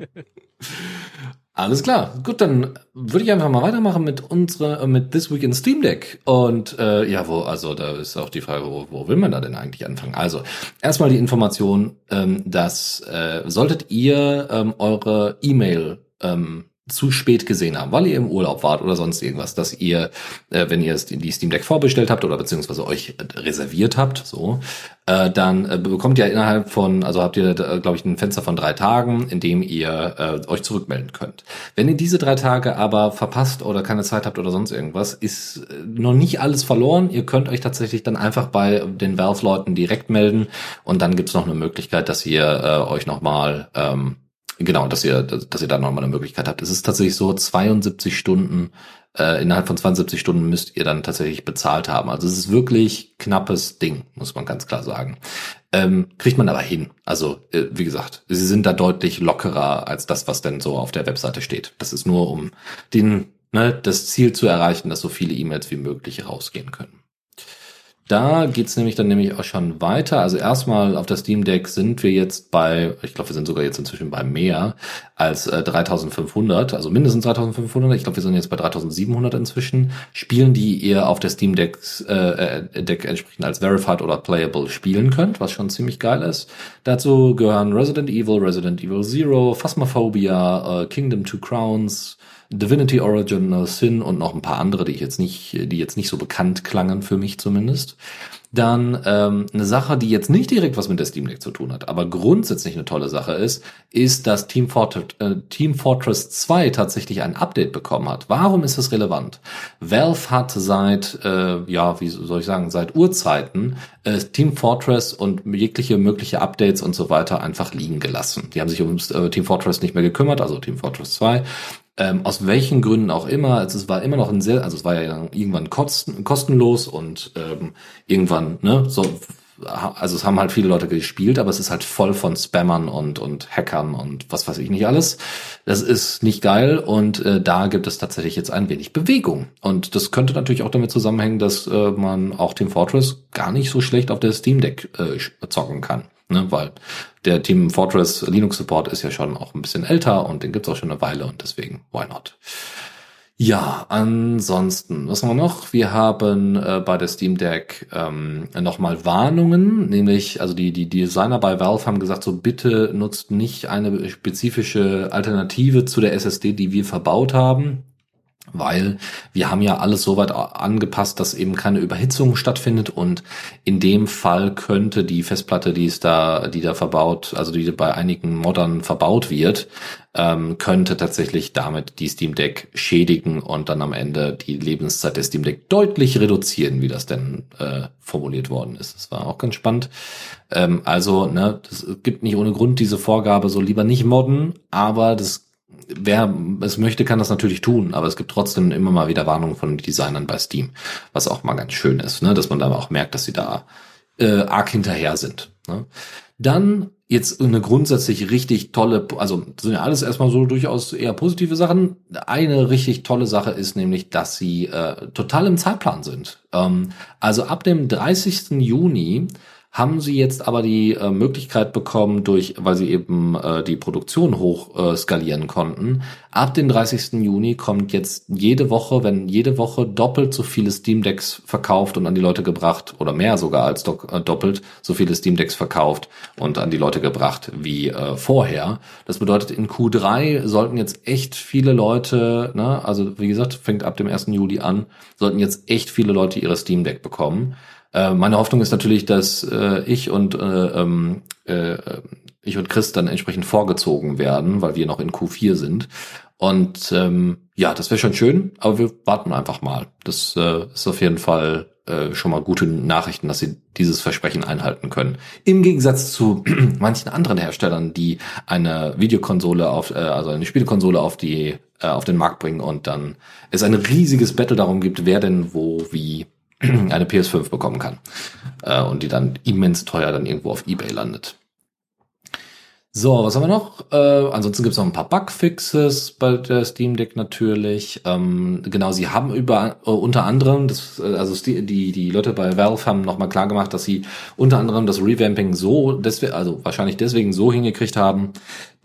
Alles klar. Gut, dann würde ich einfach mal weitermachen mit unserer, mit This Week in Steam Deck. Und äh, ja, wo, also da ist auch die Frage, wo, wo will man da denn eigentlich anfangen? Also, erstmal die Information, ähm, dass äh, solltet ihr ähm, eure E-Mail ähm, zu spät gesehen haben, weil ihr im Urlaub wart oder sonst irgendwas, dass ihr, äh, wenn ihr die Steam Deck vorbestellt habt oder beziehungsweise euch reserviert habt, so, äh, dann äh, bekommt ihr innerhalb von, also habt ihr, äh, glaube ich, ein Fenster von drei Tagen, in dem ihr äh, euch zurückmelden könnt. Wenn ihr diese drei Tage aber verpasst oder keine Zeit habt oder sonst irgendwas, ist äh, noch nicht alles verloren. Ihr könnt euch tatsächlich dann einfach bei den Valve-Leuten direkt melden und dann gibt's noch eine Möglichkeit, dass ihr äh, euch nochmal ähm, Genau, dass ihr, dass ihr da nochmal eine Möglichkeit habt. Es ist tatsächlich so, 72 Stunden, äh, innerhalb von 72 Stunden müsst ihr dann tatsächlich bezahlt haben. Also es ist wirklich knappes Ding, muss man ganz klar sagen. Ähm, kriegt man aber hin. Also, äh, wie gesagt, sie sind da deutlich lockerer als das, was denn so auf der Webseite steht. Das ist nur, um den, ne, das Ziel zu erreichen, dass so viele E-Mails wie möglich rausgehen können. Da geht's nämlich dann nämlich auch schon weiter. Also erstmal auf der Steam Deck sind wir jetzt bei, ich glaube, wir sind sogar jetzt inzwischen bei mehr als äh, 3500, also mindestens 3500. Ich glaube, wir sind jetzt bei 3700 inzwischen. Spielen, die ihr auf der Steam Deck, äh, äh, Deck entsprechend als Verified oder Playable spielen könnt, was schon ziemlich geil ist. Dazu gehören Resident Evil, Resident Evil Zero, Phasmophobia, äh, Kingdom Two Crowns, Divinity Original Sin und noch ein paar andere, die ich jetzt nicht, die jetzt nicht so bekannt klangen für mich zumindest. Dann ähm, eine Sache, die jetzt nicht direkt was mit der Steam Deck zu tun hat, aber grundsätzlich eine tolle Sache ist, ist, dass Team Fortress, äh, Team Fortress 2 tatsächlich ein Update bekommen hat. Warum ist das relevant? Valve hat seit, äh, ja, wie soll ich sagen, seit Urzeiten äh, Team Fortress und jegliche mögliche Updates und so weiter einfach liegen gelassen. Die haben sich um äh, Team Fortress nicht mehr gekümmert, also Team Fortress 2, ähm, aus welchen Gründen auch immer, also es war immer noch ein sehr, also es war ja irgendwann kosten, kostenlos und ähm, irgendwann, ne, so, also es haben halt viele Leute gespielt, aber es ist halt voll von Spammern und und Hackern und was weiß ich nicht alles. Das ist nicht geil und äh, da gibt es tatsächlich jetzt ein wenig Bewegung und das könnte natürlich auch damit zusammenhängen, dass äh, man auch Team Fortress gar nicht so schlecht auf der Steam Deck äh, zocken kann ne? weil der Team Fortress Linux Support ist ja schon auch ein bisschen älter und den gibt's auch schon eine Weile und deswegen, why not? Ja, ansonsten, was haben wir noch? Wir haben äh, bei der Steam Deck ähm, nochmal Warnungen, nämlich, also die, die Designer bei Valve haben gesagt, so bitte nutzt nicht eine spezifische Alternative zu der SSD, die wir verbaut haben weil wir haben ja alles so weit angepasst, dass eben keine Überhitzung stattfindet und in dem Fall könnte die Festplatte, die ist da, die da verbaut, also die bei einigen Moddern verbaut wird, ähm, könnte tatsächlich damit die Steam Deck schädigen und dann am Ende die Lebenszeit der Steam Deck deutlich reduzieren, wie das denn äh, formuliert worden ist. Das war auch ganz spannend. Ähm, also, ne, das gibt nicht ohne Grund diese Vorgabe, so lieber nicht modden, aber das wer es möchte, kann das natürlich tun, aber es gibt trotzdem immer mal wieder Warnungen von Designern bei Steam, was auch mal ganz schön ist, ne? dass man da auch merkt, dass sie da äh, arg hinterher sind. Ne? Dann jetzt eine grundsätzlich richtig tolle, also sind ja alles erstmal so durchaus eher positive Sachen. Eine richtig tolle Sache ist nämlich, dass sie äh, total im Zeitplan sind. Ähm, also ab dem 30. Juni haben sie jetzt aber die äh, Möglichkeit bekommen, durch, weil sie eben äh, die Produktion hoch äh, skalieren konnten. Ab dem 30. Juni kommt jetzt jede Woche, wenn jede Woche doppelt so viele Steam Decks verkauft und an die Leute gebracht, oder mehr sogar als do äh, doppelt so viele Steam Decks verkauft und an die Leute gebracht wie äh, vorher. Das bedeutet, in Q3 sollten jetzt echt viele Leute, ne, also wie gesagt, fängt ab dem 1. Juli an, sollten jetzt echt viele Leute ihre Steam Deck bekommen. Äh, meine Hoffnung ist natürlich, dass äh, ich und äh, ähm, äh, ich und Chris dann entsprechend vorgezogen werden, weil wir noch in Q4 sind. Und ähm, ja, das wäre schon schön, aber wir warten einfach mal. Das äh, ist auf jeden Fall äh, schon mal gute Nachrichten, dass sie dieses Versprechen einhalten können. Im Gegensatz zu manchen anderen Herstellern, die eine Videokonsole auf, äh, also eine Spielkonsole auf die äh, auf den Markt bringen und dann es ein riesiges Battle darum gibt, wer denn wo wie eine PS5 bekommen kann äh, und die dann immens teuer dann irgendwo auf eBay landet. So, was haben wir noch? Äh, ansonsten gibt es noch ein paar Bugfixes bei der Steam Deck natürlich. Ähm, genau, sie haben über äh, unter anderem, das, äh, also die, die Leute bei Valve haben nochmal klar gemacht, dass sie unter anderem das Revamping so, also wahrscheinlich deswegen so hingekriegt haben,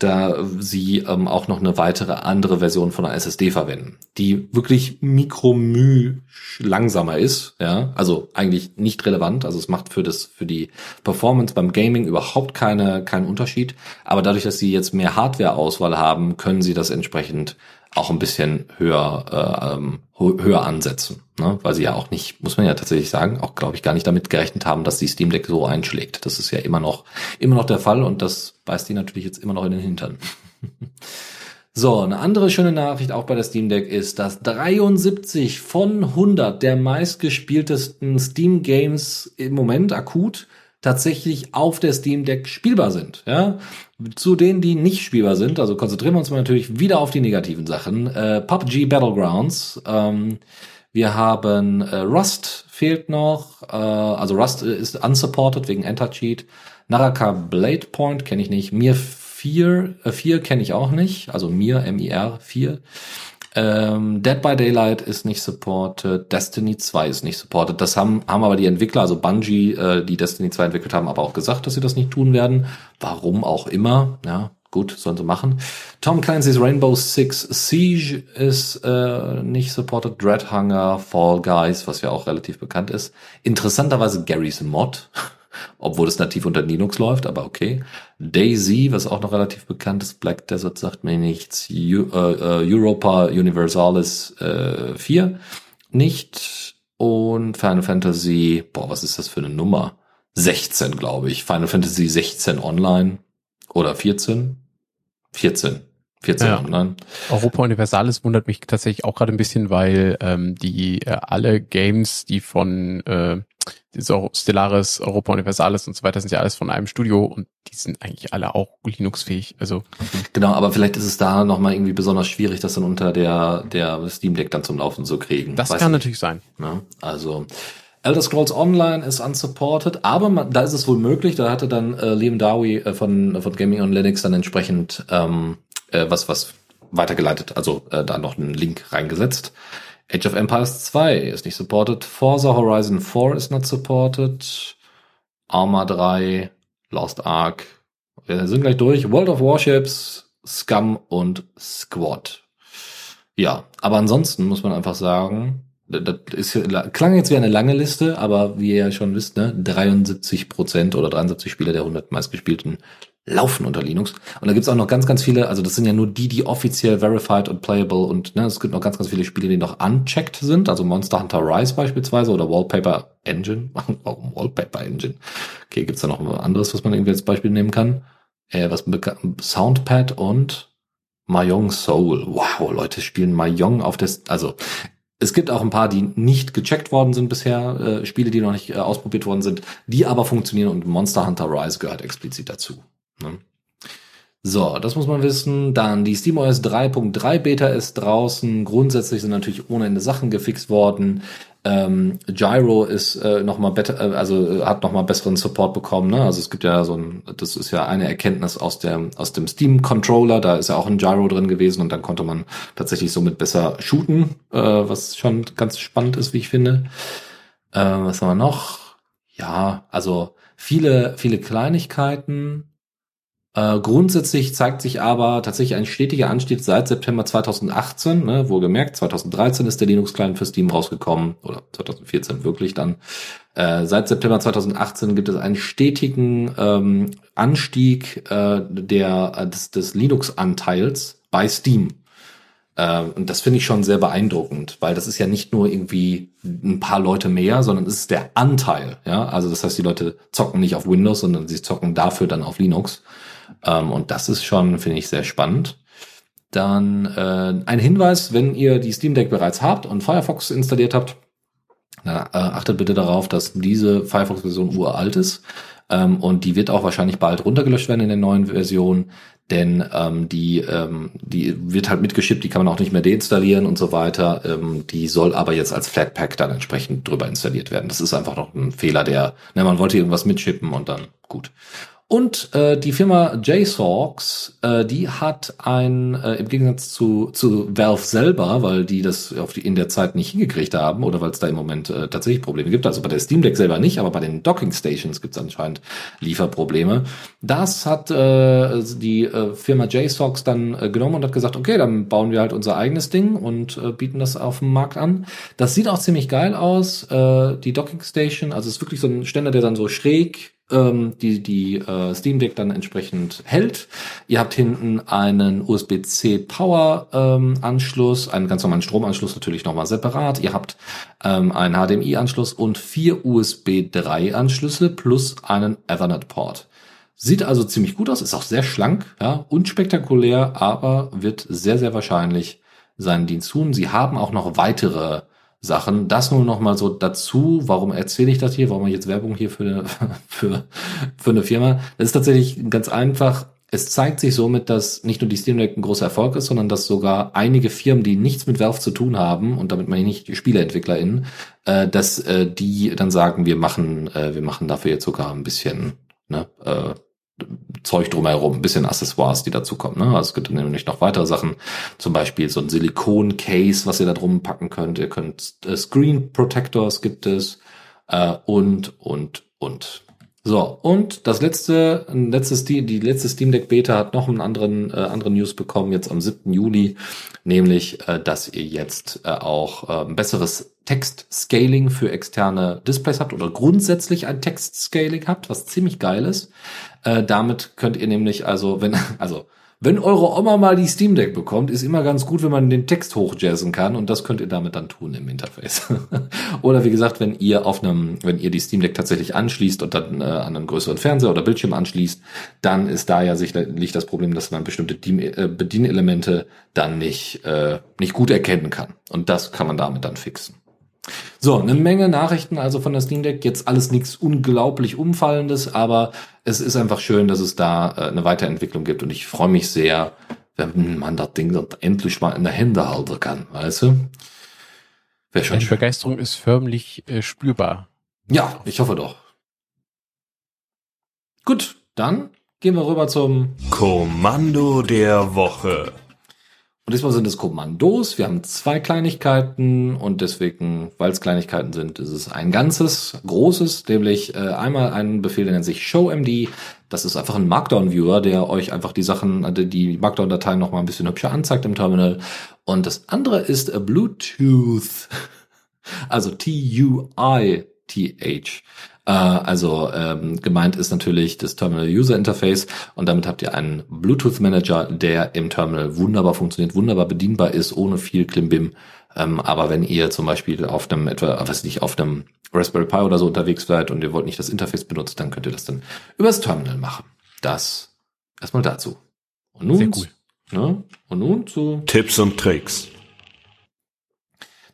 da sie ähm, auch noch eine weitere andere Version von einer SSD verwenden, die wirklich mikromü langsamer ist, ja, also eigentlich nicht relevant, also es macht für das für die Performance beim Gaming überhaupt keine keinen Unterschied, aber dadurch, dass sie jetzt mehr Hardware-Auswahl haben, können sie das entsprechend auch ein bisschen höher äh, ähm, höher ansetzen, ne? weil sie ja auch nicht, muss man ja tatsächlich sagen, auch glaube ich gar nicht damit gerechnet haben, dass die Steam Deck so einschlägt. Das ist ja immer noch immer noch der Fall und das beißt die natürlich jetzt immer noch in den Hintern. So, eine andere schöne Nachricht auch bei der Steam Deck ist, dass 73 von 100 der meistgespieltesten Steam Games im Moment akut tatsächlich auf der Steam Deck spielbar sind. Ja? Zu denen, die nicht spielbar sind, also konzentrieren wir uns mal natürlich wieder auf die negativen Sachen. Äh, PUBG Battlegrounds. Ähm, wir haben äh, Rust fehlt noch, äh, also Rust ist unsupported wegen Enter-Cheat. Naraka Blade Point kenne ich nicht. Mir 4, äh, 4 kenne ich auch nicht, also Mir, M-I-R 4. Ähm, Dead by Daylight ist nicht supported, Destiny 2 ist nicht supported. Das haben, haben aber die Entwickler, also Bungie, äh, die Destiny 2 entwickelt haben, aber auch gesagt, dass sie das nicht tun werden. Warum auch immer, ja, gut, sollen sie machen. Tom Clancy's Rainbow Six Siege ist äh, nicht supported, Dreadhunger, Fall Guys, was ja auch relativ bekannt ist. Interessanterweise Gary's Mod obwohl es nativ unter Linux läuft, aber okay. Daisy, was auch noch relativ bekannt ist, Black Desert sagt mir nichts, U äh, äh Europa Universalis äh, 4 nicht und Final Fantasy, boah, was ist das für eine Nummer? 16, glaube ich. Final Fantasy 16 online oder 14? 14. 14 ja. online. Europa Universalis wundert mich tatsächlich auch gerade ein bisschen, weil ähm, die äh, alle Games, die von äh, so Stellaris, Europa Universalis und so weiter sind ja alles von einem Studio und die sind eigentlich alle auch Linux-fähig. Also genau, aber vielleicht ist es da nochmal irgendwie besonders schwierig, das dann unter der der Steam Deck dann zum Laufen zu kriegen. Das Weiß kann nicht. natürlich sein. Ja, also Elder Scrolls Online ist unsupported, aber man, da ist es wohl möglich. Da hatte dann äh, Liam Dowie äh, von von Gaming on Linux dann entsprechend ähm, äh, was was weitergeleitet, also äh, da noch einen Link reingesetzt. Age of Empires 2 ist nicht supported. Forza Horizon 4 ist not supported. Arma 3, Lost Ark. Wir sind gleich durch. World of Warships, Scum und Squad. Ja, aber ansonsten muss man einfach sagen, das ist, klang jetzt wie eine lange Liste, aber wie ihr ja schon wisst, ne, 73 Prozent oder 73 Spieler der 100 meistgespielten laufen unter Linux. Und da gibt's auch noch ganz, ganz viele, also das sind ja nur die, die offiziell verified und playable und ne, es gibt noch ganz, ganz viele Spiele, die noch unchecked sind, also Monster Hunter Rise beispielsweise oder Wallpaper Engine. Warum Wallpaper Engine? Okay, gibt's da noch was anderes, was man irgendwie als Beispiel nehmen kann? Äh, was Soundpad und Mahjong Soul. Wow, Leute spielen Mahjong auf das, also es gibt auch ein paar, die nicht gecheckt worden sind bisher, äh, Spiele, die noch nicht äh, ausprobiert worden sind, die aber funktionieren und Monster Hunter Rise gehört explizit dazu. Ne? So, das muss man wissen. Dann die SteamOS 3.3 Beta ist draußen. Grundsätzlich sind natürlich ohne Ende Sachen gefixt worden. Ähm, Gyro ist äh, noch mal better, äh, also äh, hat noch mal besseren Support bekommen. Ne? Also es gibt ja so ein, das ist ja eine Erkenntnis aus der aus dem Steam Controller. Da ist ja auch ein Gyro drin gewesen und dann konnte man tatsächlich somit besser shooten, äh, was schon ganz spannend ist, wie ich finde. Äh, was haben wir noch? Ja, also viele viele Kleinigkeiten. Äh, grundsätzlich zeigt sich aber tatsächlich ein stetiger Anstieg seit September 2018. Ne, wohlgemerkt, 2013 ist der Linux-Client für Steam rausgekommen oder 2014 wirklich dann. Äh, seit September 2018 gibt es einen stetigen ähm, Anstieg äh, der äh, des, des Linux-Anteils bei Steam. Äh, und das finde ich schon sehr beeindruckend, weil das ist ja nicht nur irgendwie ein paar Leute mehr, sondern es ist der Anteil. Ja, also das heißt, die Leute zocken nicht auf Windows, sondern sie zocken dafür dann auf Linux. Ähm, und das ist schon, finde ich, sehr spannend. Dann äh, ein Hinweis, wenn ihr die Steam Deck bereits habt und Firefox installiert habt, na, äh, achtet bitte darauf, dass diese Firefox-Version uralt ist. Ähm, und die wird auch wahrscheinlich bald runtergelöscht werden in der neuen Version, denn ähm, die, ähm, die wird halt mitgeschippt, die kann man auch nicht mehr deinstallieren und so weiter. Ähm, die soll aber jetzt als Flatpak dann entsprechend drüber installiert werden. Das ist einfach noch ein Fehler, der, ne, man wollte irgendwas mitschippen und dann gut. Und äh, die Firma JSOX, äh, die hat ein, äh, im Gegensatz zu, zu Valve selber, weil die das auf die, in der Zeit nicht hingekriegt haben oder weil es da im Moment äh, tatsächlich Probleme gibt, also bei der Steam Deck selber nicht, aber bei den Docking Stations gibt es anscheinend Lieferprobleme. Das hat äh, die äh, Firma JSOX dann äh, genommen und hat gesagt, okay, dann bauen wir halt unser eigenes Ding und äh, bieten das auf dem Markt an. Das sieht auch ziemlich geil aus, äh, die Docking Station, also es ist wirklich so ein Ständer, der dann so schräg ähm, die die äh, Steam Deck dann entsprechend hält. Ihr habt hinten einen USB-C Power ähm, Anschluss, einen ganz normalen Stromanschluss natürlich nochmal separat. Ihr habt ähm, einen HDMI Anschluss und vier USB 3 Anschlüsse plus einen Ethernet Port. Sieht also ziemlich gut aus, ist auch sehr schlank, ja, unspektakulär, aber wird sehr, sehr wahrscheinlich seinen Dienst tun. Sie haben auch noch weitere Sachen. Das nur noch mal so dazu. Warum erzähle ich das hier? Warum mache ich jetzt Werbung hier für eine, für, für eine Firma? Das ist tatsächlich ganz einfach. Es zeigt sich somit, dass nicht nur die Steam Deck ein großer Erfolg ist, sondern dass sogar einige Firmen, die nichts mit Valve zu tun haben, und damit meine ich nicht die SpieleentwicklerInnen, äh, dass äh, die dann sagen, wir machen, äh, wir machen dafür jetzt sogar ein bisschen, ne, äh, Zeug drumherum, ein bisschen Accessoires, die dazu kommen. Ne? Also es gibt nämlich noch weitere Sachen, zum Beispiel so ein Silikon-Case, was ihr da drum packen könnt. Ihr könnt äh, Screen Protectors gibt es äh, und und und. So, und das letzte, ein letztes, die, die letzte Steam Deck Beta hat noch einen anderen, äh, anderen News bekommen, jetzt am 7. Juli, nämlich, äh, dass ihr jetzt äh, auch äh, ein besseres Text-Scaling für externe Displays habt oder grundsätzlich ein Text-Scaling habt, was ziemlich geil ist. Äh, damit könnt ihr nämlich also, wenn, also wenn eure Oma mal die Steam Deck bekommt, ist immer ganz gut, wenn man den Text hochjazzen kann und das könnt ihr damit dann tun im Interface. oder wie gesagt, wenn ihr auf einem, wenn ihr die Steam Deck tatsächlich anschließt und dann äh, an einen größeren Fernseher oder Bildschirm anschließt, dann ist da ja sicherlich das Problem, dass man bestimmte äh, Bedienelemente dann nicht, äh, nicht gut erkennen kann. Und das kann man damit dann fixen. So, eine Menge Nachrichten also von der Steam Deck. Jetzt alles nichts unglaublich Umfallendes, aber es ist einfach schön, dass es da äh, eine Weiterentwicklung gibt und ich freue mich sehr, wenn man das Ding dann endlich mal in der Hände halten kann, weißt du? Wäre schon. Die Begeisterung ist förmlich äh, spürbar. Ja, ich hoffe doch. Gut, dann gehen wir rüber zum Kommando der Woche. Und diesmal sind es Kommandos. Wir haben zwei Kleinigkeiten und deswegen, weil es Kleinigkeiten sind, ist es ein ganzes, großes, nämlich äh, einmal ein Befehl, der nennt sich ShowMD. Das ist einfach ein Markdown-Viewer, der euch einfach die Sachen, äh, die Markdown-Dateien nochmal ein bisschen hübscher anzeigt im Terminal. Und das andere ist Bluetooth. Also T-U-I-T-H. Äh, also ähm, gemeint ist natürlich das Terminal User Interface und damit habt ihr einen Bluetooth Manager, der im Terminal wunderbar funktioniert, wunderbar bedienbar ist, ohne viel Klimbim. Ähm, aber wenn ihr zum Beispiel auf einem etwa, was nicht, auf einem Raspberry Pi oder so unterwegs seid und ihr wollt nicht das Interface benutzen, dann könnt ihr das dann übers Terminal machen. Das erstmal dazu. Und nun, Sehr cool. Ne? Und nun zu Tipps und Tricks.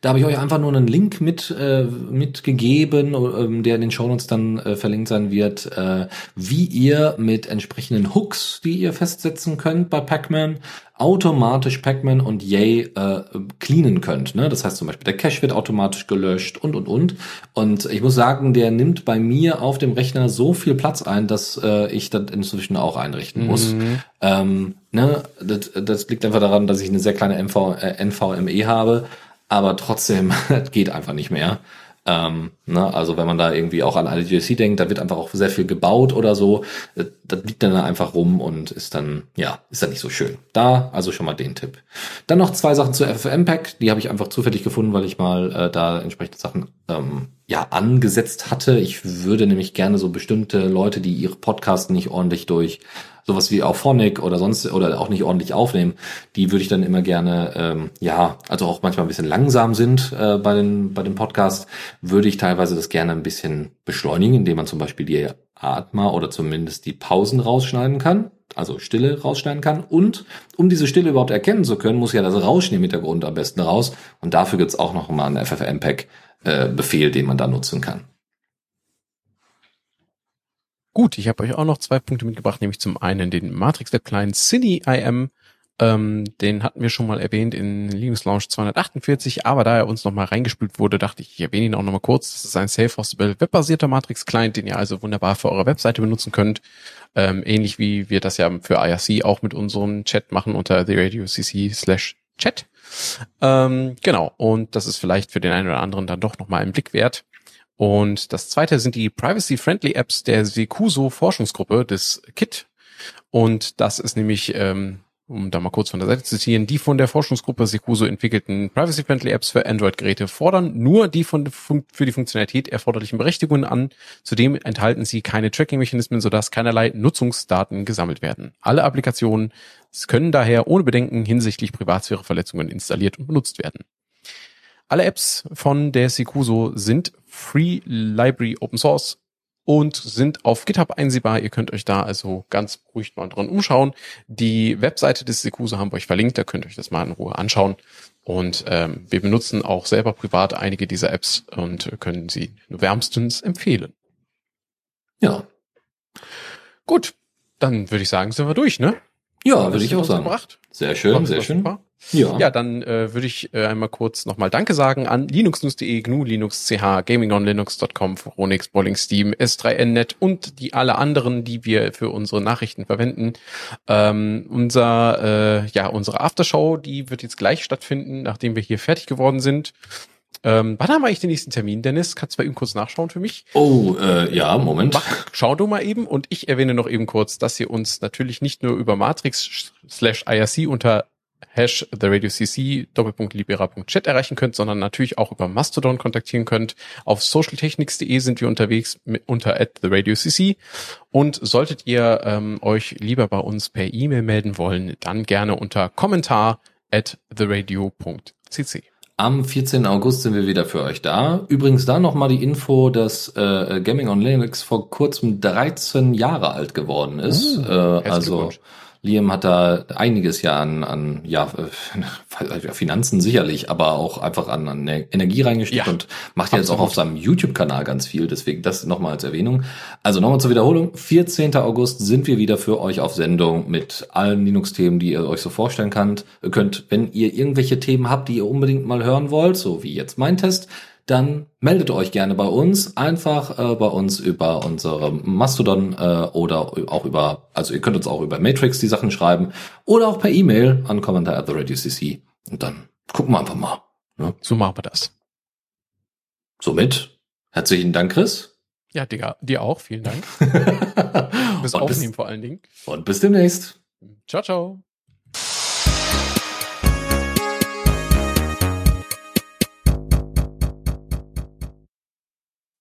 Da habe ich euch einfach nur einen Link mit äh, mitgegeben, äh, der in den Shownotes dann äh, verlinkt sein wird, äh, wie ihr mit entsprechenden Hooks, die ihr festsetzen könnt bei Pacman, automatisch Pacman und Yay äh, cleanen könnt. Ne? Das heißt zum Beispiel, der Cache wird automatisch gelöscht und und und. Und ich muss sagen, der nimmt bei mir auf dem Rechner so viel Platz ein, dass äh, ich das inzwischen auch einrichten muss. Mhm. Ähm, ne? das, das liegt einfach daran, dass ich eine sehr kleine MV, äh, NVMe habe aber trotzdem geht einfach nicht mehr. Ähm, ne, also wenn man da irgendwie auch an IDGC denkt, da wird einfach auch sehr viel gebaut oder so. Äh, das liegt dann einfach rum und ist dann, ja, ist dann nicht so schön. Da also schon mal den Tipp. Dann noch zwei Sachen zu FFmpeg, die habe ich einfach zufällig gefunden, weil ich mal äh, da entsprechende Sachen ähm, ja angesetzt hatte. Ich würde nämlich gerne so bestimmte Leute, die ihre Podcasts nicht ordentlich durch sowas wie auf Phonic oder sonst oder auch nicht ordentlich aufnehmen, die würde ich dann immer gerne, ähm, ja, also auch manchmal ein bisschen langsam sind äh, bei den bei den Podcasts, würde ich teilweise das gerne ein bisschen beschleunigen, indem man zum Beispiel die Atma oder zumindest die Pausen rausschneiden kann, also Stille rausschneiden kann. Und um diese Stille überhaupt erkennen zu können, muss ja das Rauschen im Hintergrund am besten raus. Und dafür gibt's auch noch mal einen FFmpeg-Befehl, äh, den man da nutzen kann. Gut, ich habe euch auch noch zwei Punkte mitgebracht, nämlich zum einen den Matrix Web Client Cine IM. Ähm, den hatten wir schon mal erwähnt in Linux Launch 248, aber da er uns nochmal reingespült wurde, dachte ich, ich erwähne ihn auch nochmal kurz. Das ist ein self-hostable webbasierter Matrix-Client, den ihr also wunderbar für eure Webseite benutzen könnt. Ähm, ähnlich wie wir das ja für IRC auch mit unserem Chat machen unter theradiocc slash chat. Ähm, genau, und das ist vielleicht für den einen oder anderen dann doch nochmal einen Blick wert. Und das zweite sind die Privacy-Friendly Apps der Secuso Forschungsgruppe des KIT. Und das ist nämlich, ähm, um da mal kurz von der Seite zu zitieren, die von der Forschungsgruppe Secuso entwickelten Privacy-Friendly Apps für Android-Geräte fordern nur die von, für die Funktionalität erforderlichen Berechtigungen an. Zudem enthalten sie keine Tracking-Mechanismen, sodass keinerlei Nutzungsdaten gesammelt werden. Alle Applikationen können daher ohne Bedenken hinsichtlich Privatsphäreverletzungen installiert und benutzt werden. Alle Apps von der Secuso sind Free Library Open Source und sind auf GitHub einsehbar. Ihr könnt euch da also ganz ruhig mal dran umschauen. Die Webseite des Secuso haben wir euch verlinkt, da könnt ihr euch das mal in Ruhe anschauen. Und ähm, wir benutzen auch selber privat einige dieser Apps und können sie nur wärmstens empfehlen. Ja. Gut, dann würde ich sagen, sind wir durch, ne? Ja, würde ich auch sagen. Gebracht. Sehr schön, sehr schön. Super. Ja, ja dann äh, würde ich äh, einmal kurz nochmal Danke sagen an linuxnews.de, GNU, Linux, CH, GamingOnLinux.com, Phoronix, Bowling, Steam, S3NNet und die alle anderen, die wir für unsere Nachrichten verwenden. Ähm, unser, äh, ja, unsere Aftershow, die wird jetzt gleich stattfinden, nachdem wir hier fertig geworden sind. Ähm, wann haben wir eigentlich den nächsten Termin, Dennis? Kannst du mal eben kurz nachschauen für mich? Oh, äh, ja, Moment. Mach, schau du mal eben und ich erwähne noch eben kurz, dass ihr uns natürlich nicht nur über Matrix slash IRC unter Hash TheRadioCC Doppelpunkt Libera.chat erreichen könnt, sondern natürlich auch über Mastodon kontaktieren könnt. Auf socialtechnics.de sind wir unterwegs mit, unter at TheRadioCC und solltet ihr ähm, euch lieber bei uns per E-Mail melden wollen, dann gerne unter Kommentar at theradio.cc. Am 14. August sind wir wieder für euch da. Übrigens da nochmal die Info, dass äh, Gaming on Linux vor kurzem 13 Jahre alt geworden ist. Uh, äh, also Liam hat da einiges ja an, an ja, äh, Finanzen sicherlich, aber auch einfach an, an Energie reingesteckt ja, und macht ja jetzt auch auf seinem YouTube-Kanal ganz viel. Deswegen das nochmal als Erwähnung. Also nochmal zur Wiederholung. 14. August sind wir wieder für euch auf Sendung mit allen Linux-Themen, die ihr euch so vorstellen könnt. könnt. Wenn ihr irgendwelche Themen habt, die ihr unbedingt mal hören wollt, so wie jetzt mein Test, dann meldet euch gerne bei uns. Einfach äh, bei uns über unsere Mastodon äh, oder auch über, also ihr könnt uns auch über Matrix die Sachen schreiben oder auch per E-Mail an Kommentar at the Radio CC. Und dann gucken wir einfach mal. Ne? So machen wir das. Somit herzlichen Dank, Chris. Ja, Digga, dir auch. Vielen Dank. Fürs Aufnehmen bis, vor allen Dingen. Und bis demnächst. Ciao, ciao.